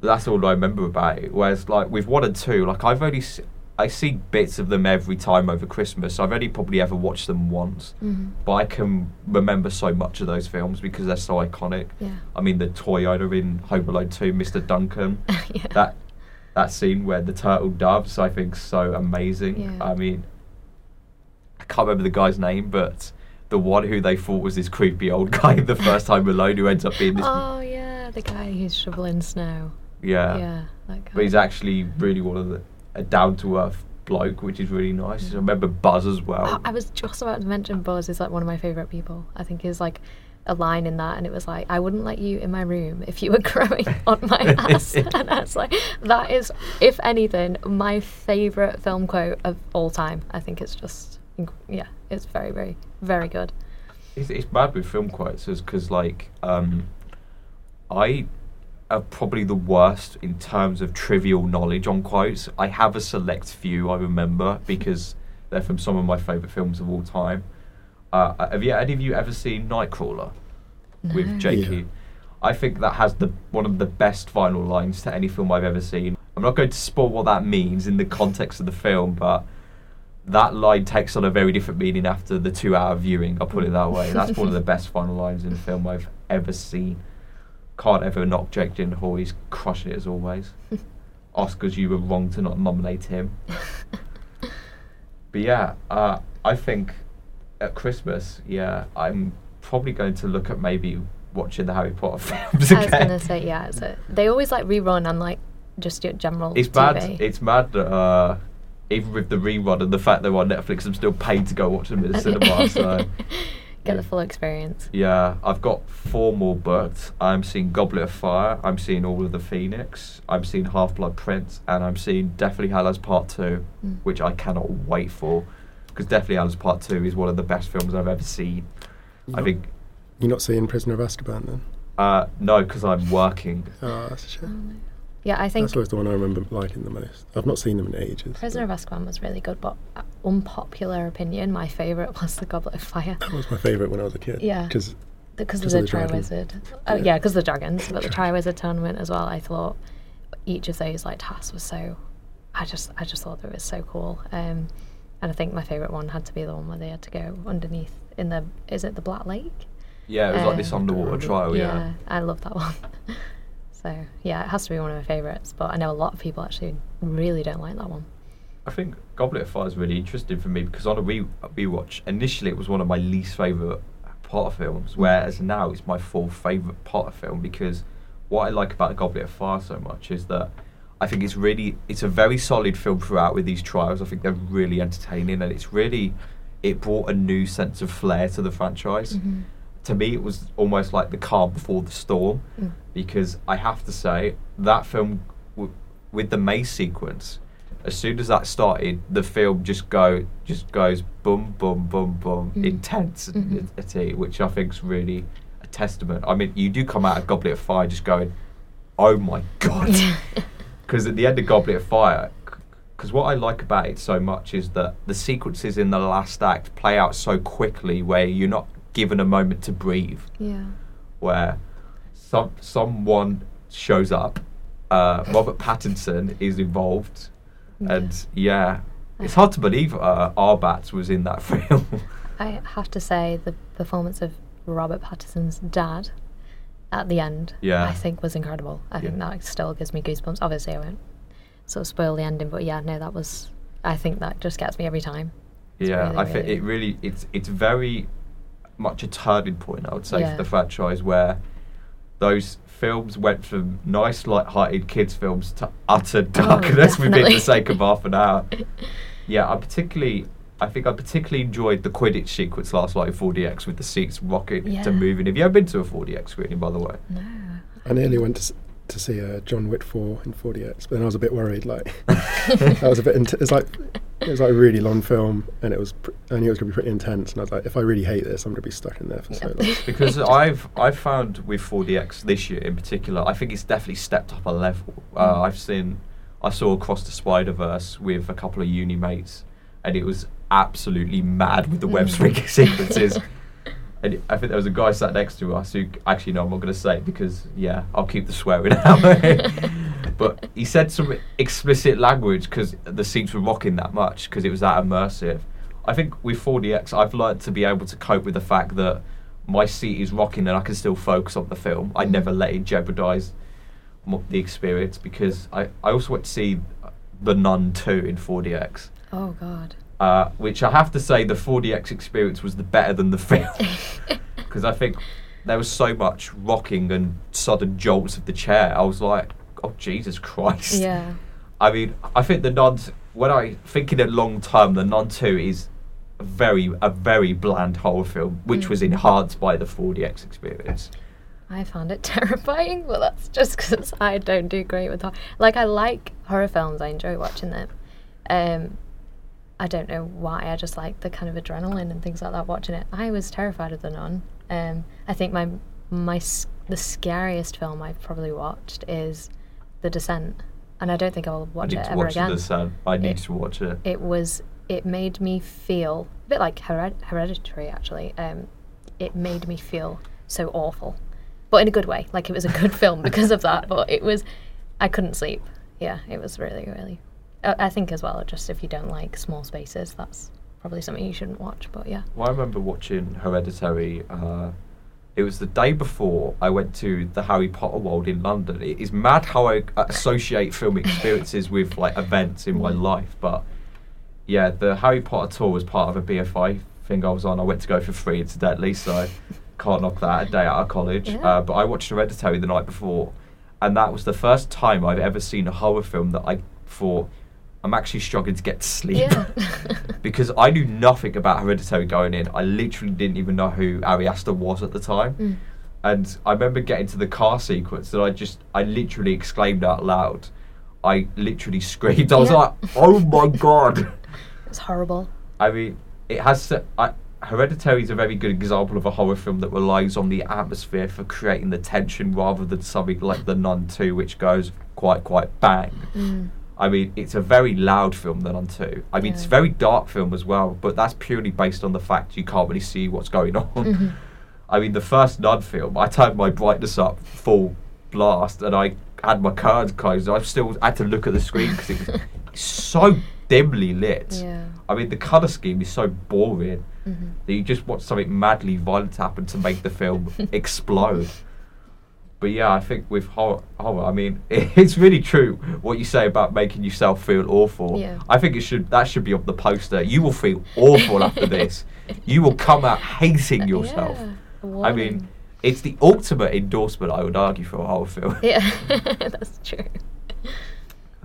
That's all I remember about it. Whereas like with one and two, like I've only se- I see bits of them every time over Christmas. I've only probably ever watched them once, Mhm. but I can remember so much of those films because they're so iconic. Yeah. I mean, the toy owner in Home Alone two, Mr. Duncan, yeah. that that scene where the turtle doves, I think, so amazing. Yeah. I mean, I can't remember the guy's name, but the one who they thought was this creepy old guy the first time alone, who ends up being this. Oh yeah, the guy who's shoveling snow. yeah. Yeah, that guy. But he's actually really one of the a down to earth bloke, which is really nice. I remember Buzz as well. I was just about to mention Buzz is like one of my favorite people. I think is like a line in that, and it was like, "I wouldn't let you in my room if you were growing on my ass." and I was like, that is, if anything, my favorite film quote of all time. I think it's just, yeah, it's very, very, very good. it's, it's bad with film quotes because like um, I are probably the worst in terms of trivial knowledge on quotes. I have a select few I remember because they're from some of my favourite films of all time. Uh, have you any of you ever seen Nightcrawler with No. Jakey? Yeah. I think that has the one of the best final lines to any film I've ever seen. I'm not going to spoil what that means in the context of the film, but that line takes on a very different meaning after the two-hour viewing. I'll put it that way. That's one of the best final lines in a film I've ever seen. Can't ever knock Jake Gyllenhaal. He's crushing it as always. Oscars, you were wrong to not nominate him. But yeah, uh, I think at Christmas, yeah, I'm probably going to look at maybe watching the Harry Potter films again. I was again. gonna say yeah. A, they always like rerun on like just your general. It's TV. mad. It's mad that uh, even with the rerun and the fact they're on Netflix, I'm still paid to go watch them in the cinema. So Get the full experience. yeah, I've got four more booked. I'm seeing Goblet of Fire. I'm seeing Order of the Phoenix. I'm seeing Half Blood Prince, and I'm seeing Deathly Hallows Part Two, Mm. which I cannot wait for, because Deathly Hallows Part Two is one of the best films I've ever seen. I You're think You're not seeing Prisoner of Azkaban then? Uh, no, because I'm working. Oh, that's a shame. Yeah, I think That's always the one I remember liking the most. I've not seen them in ages. Prisoner of Azkaban was really good, but uh, unpopular opinion, my favourite was The Goblet of Fire. That was my favourite when I was a kid. Yeah. Because Because of Because the of the. Triwizard. Oh, Yeah. yeah, because of the dragons, but the Triwizard tournament as well. I thought each of those like tasks was so. I just, I just thought it was so cool. Um, and I think my favourite one had to be the one where they had to go underneath in the. Is it the Black Lake? Yeah, it was like this Um, underwater trial. Yeah. I love that one. so yeah, it has to be one of my favourites. But I know a lot of people actually really don't like that one. I think Goblet of Fire is really interesting for me because on a re- rewatch, initially it was one of my least favourite Potter films, whereas now it's my fourth favourite Potter film because what I like about Goblet of Fire so much is that I think it's really it's a very solid film throughout with these trials. I think they're really entertaining and it's really it brought a new sense of flair to the franchise. Mm-hmm. To me, it was almost like the calm before the storm Mm. because I have to say that film w- with the maze sequence, as soon as that started, the film just go just goes boom boom boom boom Mm. intense Mhm. which I think is really a testament. I mean, you do come out of Goblet of Fire just going, oh my god, because at the end of Goblet of Fire. Because what I like about it so much is that the sequences in the last act play out so quickly, where you're not given a moment to breathe yeah. where some someone shows up. Uh, Robert Pattinson is involved, and yeah, it's hard to believe uh, Arbats was in that film. I have to say the performance of Robert Pattinson's dad at the end, Yeah. I think was incredible. I think that still gives me goosebumps. Obviously, I won't sort of spoil the ending, but yeah, no, that was. I think that just gets me every time. It's yeah, really, I think really- it really it's it's very much a turning point. I would say Yeah. for the franchise where those films went from nice, light-hearted kids films to utter darkness within Oh, definitely. the sake of half an hour. Yeah, I particularly, I think I particularly enjoyed the Quidditch sequence last night in 4DX with the seats rocking Yeah. to moving. Have you ever been to a 4DX screening, by the way? No. I nearly went to, s- to see uh, John Wick 4 in 4DX, but then I was a bit worried. Like that was a bit. Int- it's like it was like a really long film, and it was. Pr- I knew it was going to be pretty intense, and I was like, if I really hate this, I'm going to be stuck in there for so long. because I've I've found with 4DX this year in particular, I think it's definitely stepped up a level. Uh, Mm. I've seen, I saw Across the Spider Verse with a couple of uni mates, and it was absolutely mad with the web Mm. sequences. And I think there was a guy sat next to us who actually no, I'm not going to say it because yeah, I'll keep the swearing out. but he said some explicit language because the seats were rocking that much because it was that immersive. I think with 4DX, I've learned to be able to cope with the fact that my seat is rocking and I can still focus on the film. I never let it jeopardize the experience because I, I also went to see The Nun 2 in 4DX. Oh God. Uh, which I have to say, the 4DX experience was the better than the film because I think there was so much rocking and sudden jolts of the chair. I was like, oh Jesus Christ! Yeah. I mean, I think the Nun. When I think in it long term, the Nun Two is a very a very bland horror film, which Mm. was enhanced by the 4DX experience. I found it terrifying, but that's just because I don't do great with horror. Like I like horror films, I enjoy watching them. Um, I don't know why. I just like the kind of adrenaline and things like that. Watching it, I was terrified of the Nun. Um, I think my my the scariest film I've probably watched is The Descent, and I don't think I'll watch I need it to ever watch again. the. I need It- to watch it. It was. It made me feel a bit like hered- Hereditary. Actually, um, it made me feel so awful, but in a good way. Like it was a good film because of that. But it was. I couldn't sleep. Yeah, it was really, really. I I think as well, just if you don't like small spaces, that's probably something you shouldn't watch. But yeah. Well, I remember watching Hereditary. Uh, it was the day before I went to the Harry Potter world in London. It is mad how I associate film experiences with like events in my life. But yeah, the Harry Potter tour was part of a BFI thing I was on. I went to go for free, incidentally, so can't knock that a day out of college. Yeah. Uh, but I watched Hereditary the night before, and that was the first time I've ever seen a horror film that I thought I'm actually struggling to get to sleep Yeah. because I knew nothing about Hereditary going in. I literally didn't even know who Ari Aster was at the time. Mm. And I remember getting to the car sequence and I just, I literally exclaimed out loud. I literally screamed. I was Yeah. like, oh my god. It was horrible. I mean, it has. se- I Hereditary is a very good example of a horror film that relies on the atmosphere for creating the tension rather than something like The Nun 2, which goes quite, quite bang. Mm. I mean, it's a very loud film, The Nun 2. I mean, it's a very dark film as well, but that's purely based on the fact you can't really see what's going on. Mhm. I mean, the first Nun film, I turned my brightness up full blast and I had my curtains closed. I still had to look at the screen because it was so dimly lit. Yeah. I mean, the colour scheme is so boring Mhm. that you just want something madly violent to happen to make the film explode. But yeah, I think with horror, horror, I mean, it's really true what you say about making yourself feel awful. Yeah. I think it should that should be on the poster. You will feel awful after this. You will come out hating yourself. Yeah, a I mean, it's the ultimate endorsement, I would argue, for a horror film. Yeah, that's true.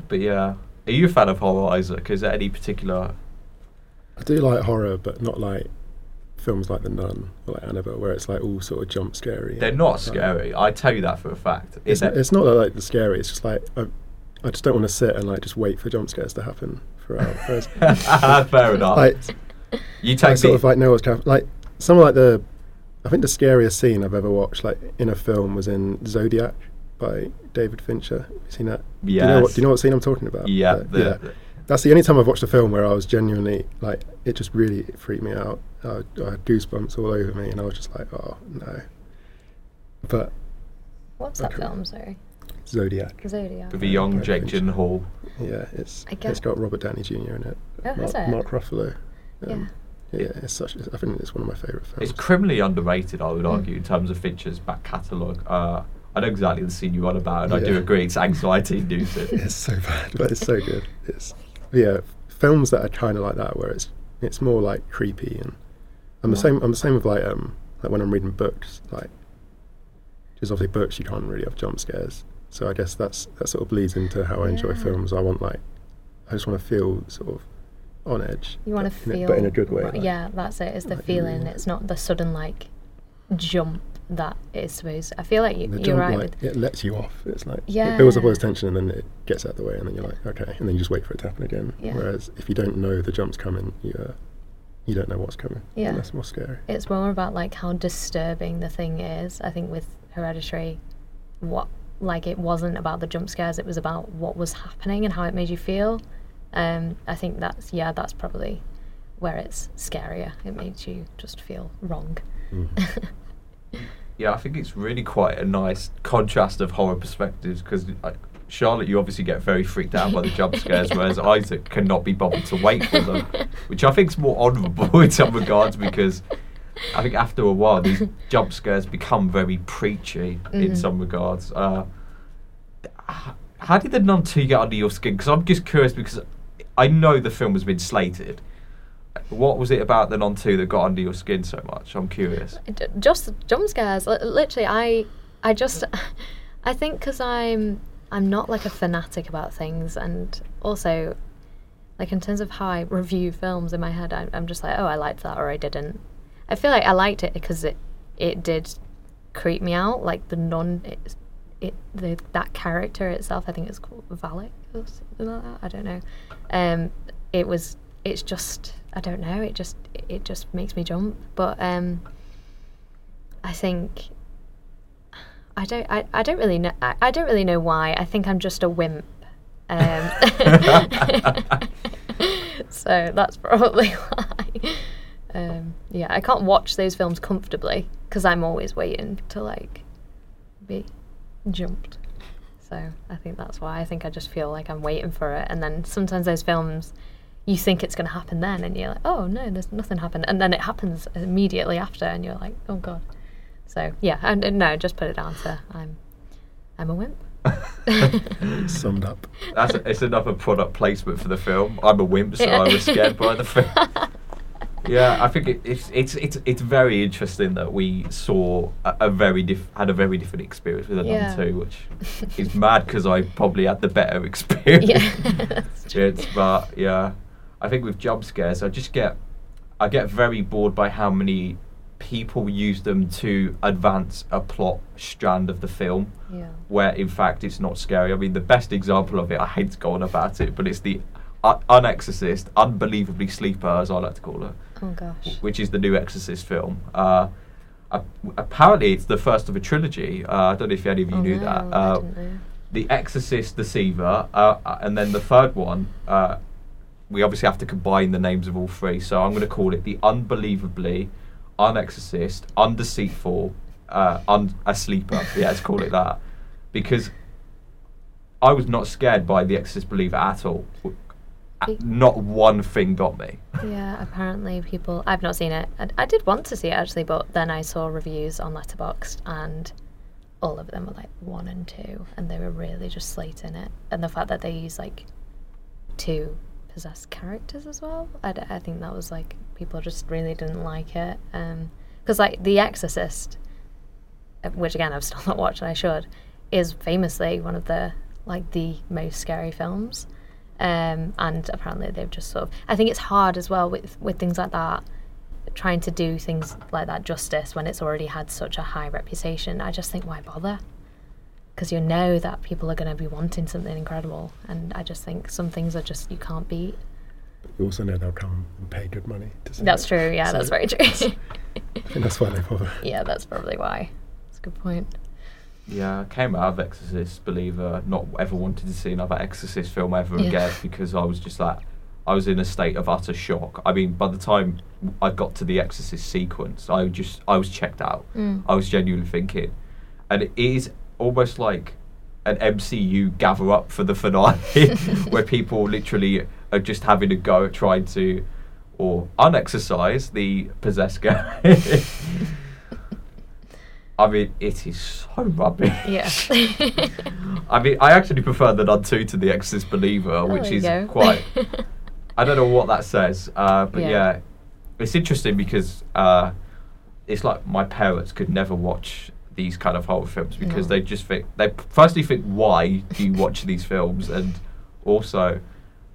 But yeah, are you a fan of horror, Isaac? Is there any particular? I do like horror, but not like films like The Nun or like Annabelle, where it's like all sort of jump scary. They're not scary. I tell you that for a fact. It's, it's not that, like the scary. It's just like I, I just don't want to sit and like just wait for jump scares to happen for Whereas, Fair enough. like, you I take sort me. of like know what's. Like some like the, I think the scariest scene I've ever watched like in a film was in Zodiac by David Fincher. Have you seen that? Yeah. Do you know what? Do you know what scene I'm talking about? yeah, the, yeah. That's the only time I've watched a film where I was genuinely like, it just really freaked me out. I, I had goosebumps all over me, and I was just like, oh no. But What's that film? Sorry, Zodiac, Zodiac. with the young David Jake Fincher. Gyllenhaal. yeah, it's I get- it's got Robert Downey Jr. in it. Oh, Mark, has it? Mark Ruffalo. Yeah. Um, yeah, it's such. I think it's one of my favourite films. It's criminally underrated, I would Mm. argue, in terms of Fincher's back catalogue. Uh, I know exactly the scene you're on about, and I do agree it's anxiety inducing. it's so bad, but it's so good. It's yeah, films that are kind of like that, where it's it's more like creepy, and I'm the Yeah. same. I'm the same with like um like when I'm reading books, like because obviously books you can't really have jump scares. So I guess that's that sort of bleeds into how I enjoy Yeah. films. I want like I just want to feel sort of on edge. You want to in a- feel, but in a good way. right, like- yeah, that's it. It's the like, feeling. ooh. It's not the sudden like jump that it's supposed. I feel like you, jump, right. it lets you off. It's like yeah. it builds up all this tension, and then it gets out of the way, and then you're like, okay, and then you just wait for it to happen again. Yeah. Whereas if you don't know the jump's coming, you uh, you don't know what's coming. Yeah. and that's more scary. it's more about like how disturbing the thing is. I think with Hereditary, what like it wasn't about the jump scares. It was about what was happening and how it made you feel. Um, I think that's yeah, that's probably where it's scarier. It made you just feel wrong. Mhm. Yeah, I think it's really quite a nice contrast of horror perspectives because Charlotte, you obviously get very freaked out by the jump scares, whereas Isaac cannot be bothered to wait for them, which I think is more honourable in some regards because I think after a while these jump scares become very preachy in Mhm. some regards. Uh, how did the Nun 2 get under your skin? Because I'm just curious because I know the film has been slated. What was it about the Nun two that got under your skin so much? I'm curious. Just jump scares. Literally, I, I just, I think because I'm, I'm not like a fanatic about things, and also, like in terms of how I review films in my head, I'm, just like, oh, I liked that or I didn't. I feel like I liked it because it, it did, creep me out. Like the Nun, it, it the that character itself. I think it's called Valak or something like that. I don't know. Um, it was. It's just. I don't know. It just. It just makes me jump. But um. I think. I don't. I, I don't really know. I, I don't really know why. I think I'm just a wimp. Um, so that's probably why. Um, yeah, I can't watch those films comfortably because I'm always waiting to like be jumped. So I think that's why. I think I just feel like I'm waiting for it, and then sometimes those films, you think it's going to happen then, and you're like, oh no, there's nothing happened, and then it happens immediately after, and you're like, oh god. So yeah, and, and no, just put it down to I'm, I'm a wimp. Summed up. That's it's another product placement for the film. I'm a wimp, so Yeah. I was scared by the film. yeah, I think it, it's it's it's it's very interesting that we saw a, a very diff- had a very different experience with the Yeah. Nun 2, which is mad because I probably had the better experience. yeah. It's but yeah, I think with jump scares, I just get I get very bored by how many people use them to advance a plot strand of the film Yeah. where in fact it's not scary. I mean, the best example of it, I hate to go on about it, but it's the uh, Unexorcist, Unbelievably Sleeper, as I like to call it, Oh gosh. which is the new Exorcist film. Uh, apparently, it's the first of a trilogy. Uh, I don't know if any of you Oh, knew no, that. I Uh, the Exorcist Deceiver, uh, uh, and then the third one. We obviously have to combine the names of all three, so I'm going to call it the Unbelievably Unexorcist, Undeceitful, uh, un- a sleeper. Yeah, let's call it that, because I was not scared by the Exorcist Believer at all. Not one thing got me. Yeah, apparently people. I've not seen it. I, I did want to see it actually, but then I saw reviews on Letterboxd, and all of them were like one and two, and they were really just slating it. And the fact that they use like two possessed characters as well, I, I think that was like people just really didn't like it. Because like The Exorcist, uh, which again I've still not watched, and I should, is famously one of the like the most scary films. Um, and apparently they've just sort of. I think it's hard as well with with things like that, trying to do things like that justice when it's already had such a high reputation. I just think why bother? Because you know that people are going to be wanting something incredible, and I just think some things are just you can't beat. You also know they'll come and pay good money to see That's it. true. Yeah, So that's very true. I think that's why they bother. yeah, that's probably why. That's a good point. Yeah, I came out of Exorcist Believer, not ever wanted to see another Exorcist film ever Yeah. again because I was just like, I was in a state of utter shock. I mean, by the time I got to the Exorcist sequence, I just, I was checked out. Mm. I was genuinely thinking, and it is almost like an MCU gather up for the finale, where people literally are just having a go at trying to, or unexercise the possessed guy. I mean, it is so rubbish. Yeah. I mean, I actually prefer the Nun 2 to the Exorcist Believer, Oh, which is go. quite. I don't know what that says, uh, but Yeah. yeah. it's interesting because uh, it's like my parents could never watch these kind of horror films because they just think they firstly think why do you watch these films and also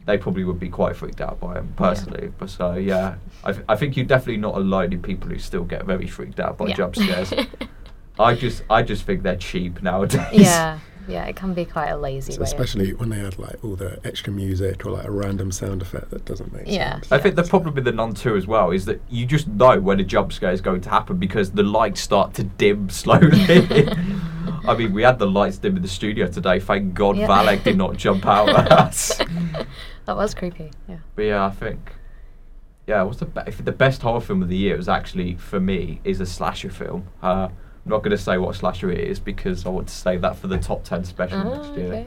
they probably would be quite freaked out by them personally. But so yeah, I, th- I think you're definitely not alone in people who still get very freaked out by Yeah. jump scares. I just I just think they're cheap nowadays. yeah, yeah, it can be quite a lazy So way. of- especially when they add like all the extra music or like a random sound effect that doesn't make Yeah. sense. I think the problem with the Nun 2 as well is that you just know when a jump scare is going to happen because the lights start to dim slowly. I mean, we had the lights dim in the studio today. Thank God Yeah. Valak did not jump out at us. that was creepy. Yeah. But yeah, I think. Yeah, what's the be- if the best horror film of the year was actually for me is a slasher film. Uh, I'm not going to say what slasher it is because I want to save that for the top ten special Oh, next year. okay.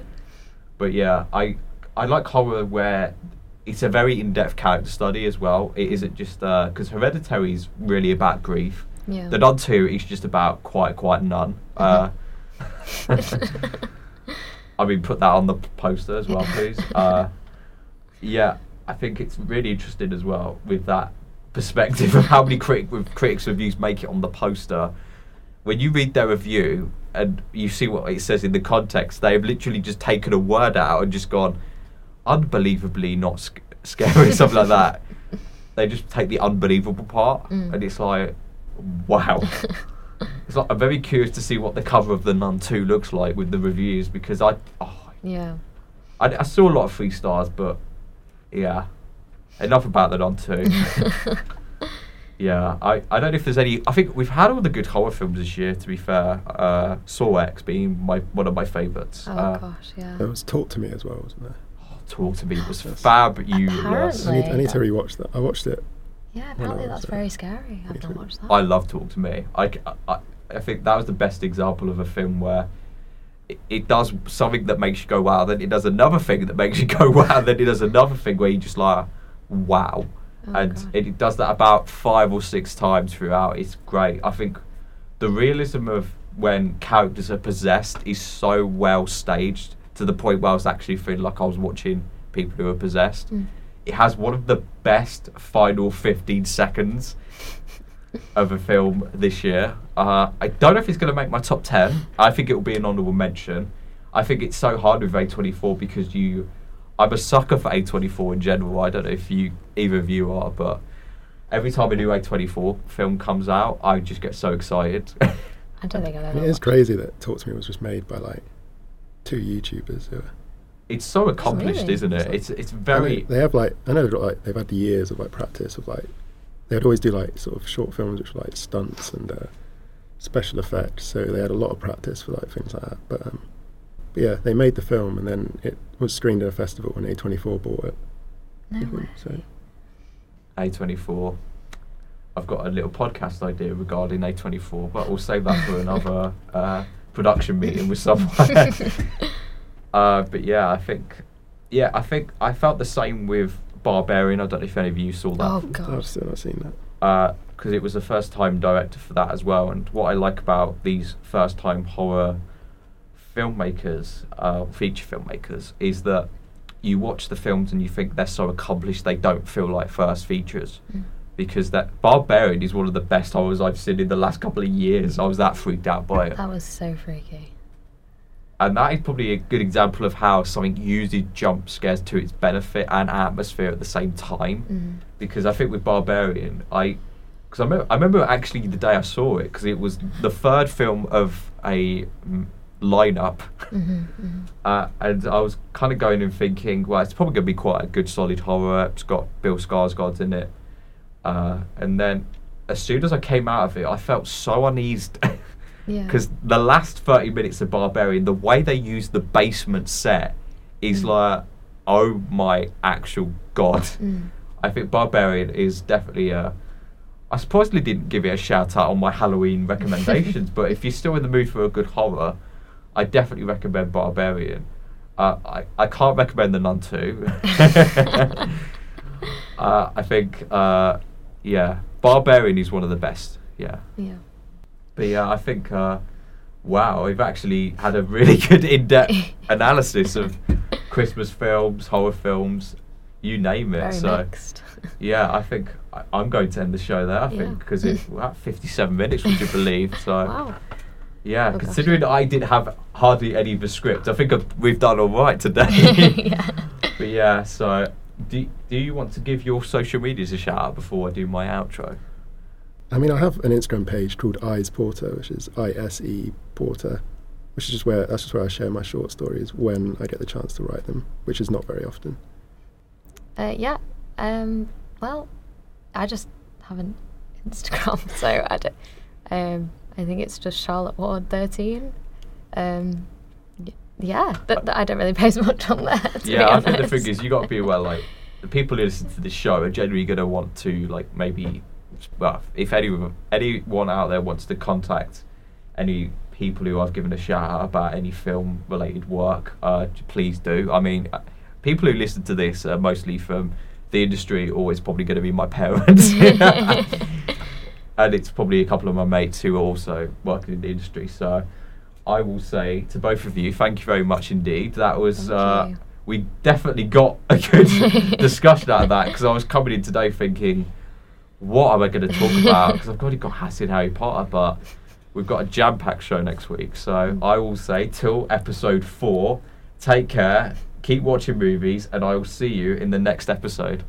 But yeah, I I like horror where it's a very in-depth character study as well. It isn't just because Hereditary is really about grief. Yeah. The Nun Two is just about quite quite none. Uh, I mean, put that on the poster as well, please. Uh, yeah, I think it's really interesting as well with that perspective of how many critic, critics' reviews make it on the poster. When you read their review and you see what it says in the context, they have literally just taken a word out and just gone unbelievably not sc- scary, something like that. They just take the unbelievable part, Mm. and it's like, wow. It's like I'm very curious to see what the cover of the Nun Two looks like with the reviews because I, oh, yeah. I, I saw a lot of three stars, but yeah, enough about the Nun Two. yeah, I, I don't know if there's any. I think we've had all the good horror films this year. To be fair, uh, Saw X being my one of my favourites. Oh uh, gosh, yeah. There was Talk to Me as well, wasn't there? Talk to Me was Yes. You Apparently. I need, I need to that- rewatch that. I watched it. Yeah, apparently that's there. very scary. I've not watched that. I love Talk to Me. I, I, I think that was the best example of a film where it, it does something that makes you go wow, then it does another thing that makes you go wow, then it does another thing where you just like wow, Oh, and God. it, it does that about five or six times throughout. It's great. I think the realism of when characters are possessed is so well staged to the point where I was actually feeling like I was watching people who are possessed. Mm. It has one of the best final 15 seconds of a film this year. Uh, I don't know if it's going to make my top 10. I think it will be an honourable mention. I think it's so hard with A24 because you. I'm a sucker for A24 in general. I don't know if you either of you are, but every time a new A24 film comes out, I just get so excited. I don't think I've ever. it's crazy that Talk to Me was just made by like two YouTubers who are it's so accomplished, really? isn't it? So- It's it's I know very They have like I know they've got like they've had years of like practice of like they'd always do like sort of short films which were like stunts and uh, special effects. So they had a lot of practice for like things like that. But um, but yeah, they made the film and then it was screened at a festival and A24 bought it. No way. So A24. I've got a little podcast idea regarding A24, but we'll save that for another uh, production meeting with someone. uh, but yeah, I think, yeah, I think I felt the same with Barbarian. I don't know if any of you saw that. Oh God, I've still not seen that. because it was the first time director for that as well. And what I like about these first time horror filmmakers, uh, feature filmmakers, is that you watch the films and you think they're so accomplished they don't feel like first features. Mm. Because that Barbarian is one of the best horrors I've seen in the last couple of years. I was that freaked out by it. That was so freaky. And that is probably a good example of how something uses jump scares to its benefit and atmosphere at the same time Mm. because I think with Barbarian, I because I, remember, I remember actually the day I saw it because it was the third film of a mm, lineup, hmm hmm uh, and I was kind of going and thinking, well, it's probably going to be quite a good solid horror. It's got Bill Skarsgård in it, uh, and then as soon as I came out of it, I felt so uneased. Yeah. Because the last 30 minutes of Barbarian, the way they use the basement set is Mm. like, oh my actual god. Mm. I think Barbarian is definitely a. I supposedly didn't give it a shout out on my Halloween recommendations, but if you're still in the mood for a good horror, I definitely recommend Barbarian. Uh, I, I can't recommend The Nun 2. uh, I think, uh, yeah, Barbarian is one of the best. Yeah. Yeah. But yeah, I think, uh, wow, we've actually had a really good in depth analysis of Christmas films, horror films, you name it. Very so, mixed. yeah, I think I, I'm going to end the show there, I Yeah. think, because it's at 57 minutes, would you believe? So, wow. Yeah, Oh, gosh. considering I didn't have hardly any of the script, I think I've, we've done all right today. yeah. but yeah, so do, do you want to give your social medias a shout out before I do my outro? I mean, I have an Instagram page called Eyes Porter, which is I S E Porter, which is just where that's just where I share my short stories when I get the chance to write them, which is not very often. Uh, yeah. Um, well, I just have an Instagram, so I don't. Um, I think it's just Charlotte Ward thirteen. Um, yeah, but I don't really post much on that. Yeah, I think the thing is you got to be aware like the people who listen to this show are generally going to want to like maybe well if anyone anyone out there wants to contact any people who I've given a shout out about any film related work, uh, please do. I mean, uh, people who listen to this are mostly from the industry, or it's probably going to be my parents. and it's probably a couple of my mates who are also working in the industry. So I will say to both of you, thank you very much indeed. That was uh, we definitely got a good discussion out of that because I was coming in today thinking, what am I going to talk about? Because I've already got Hassid Harry Potter, but we've got a jam-packed show next week. So Mm. I will say till episode four, take care, keep watching movies, and I will see you in the next episode.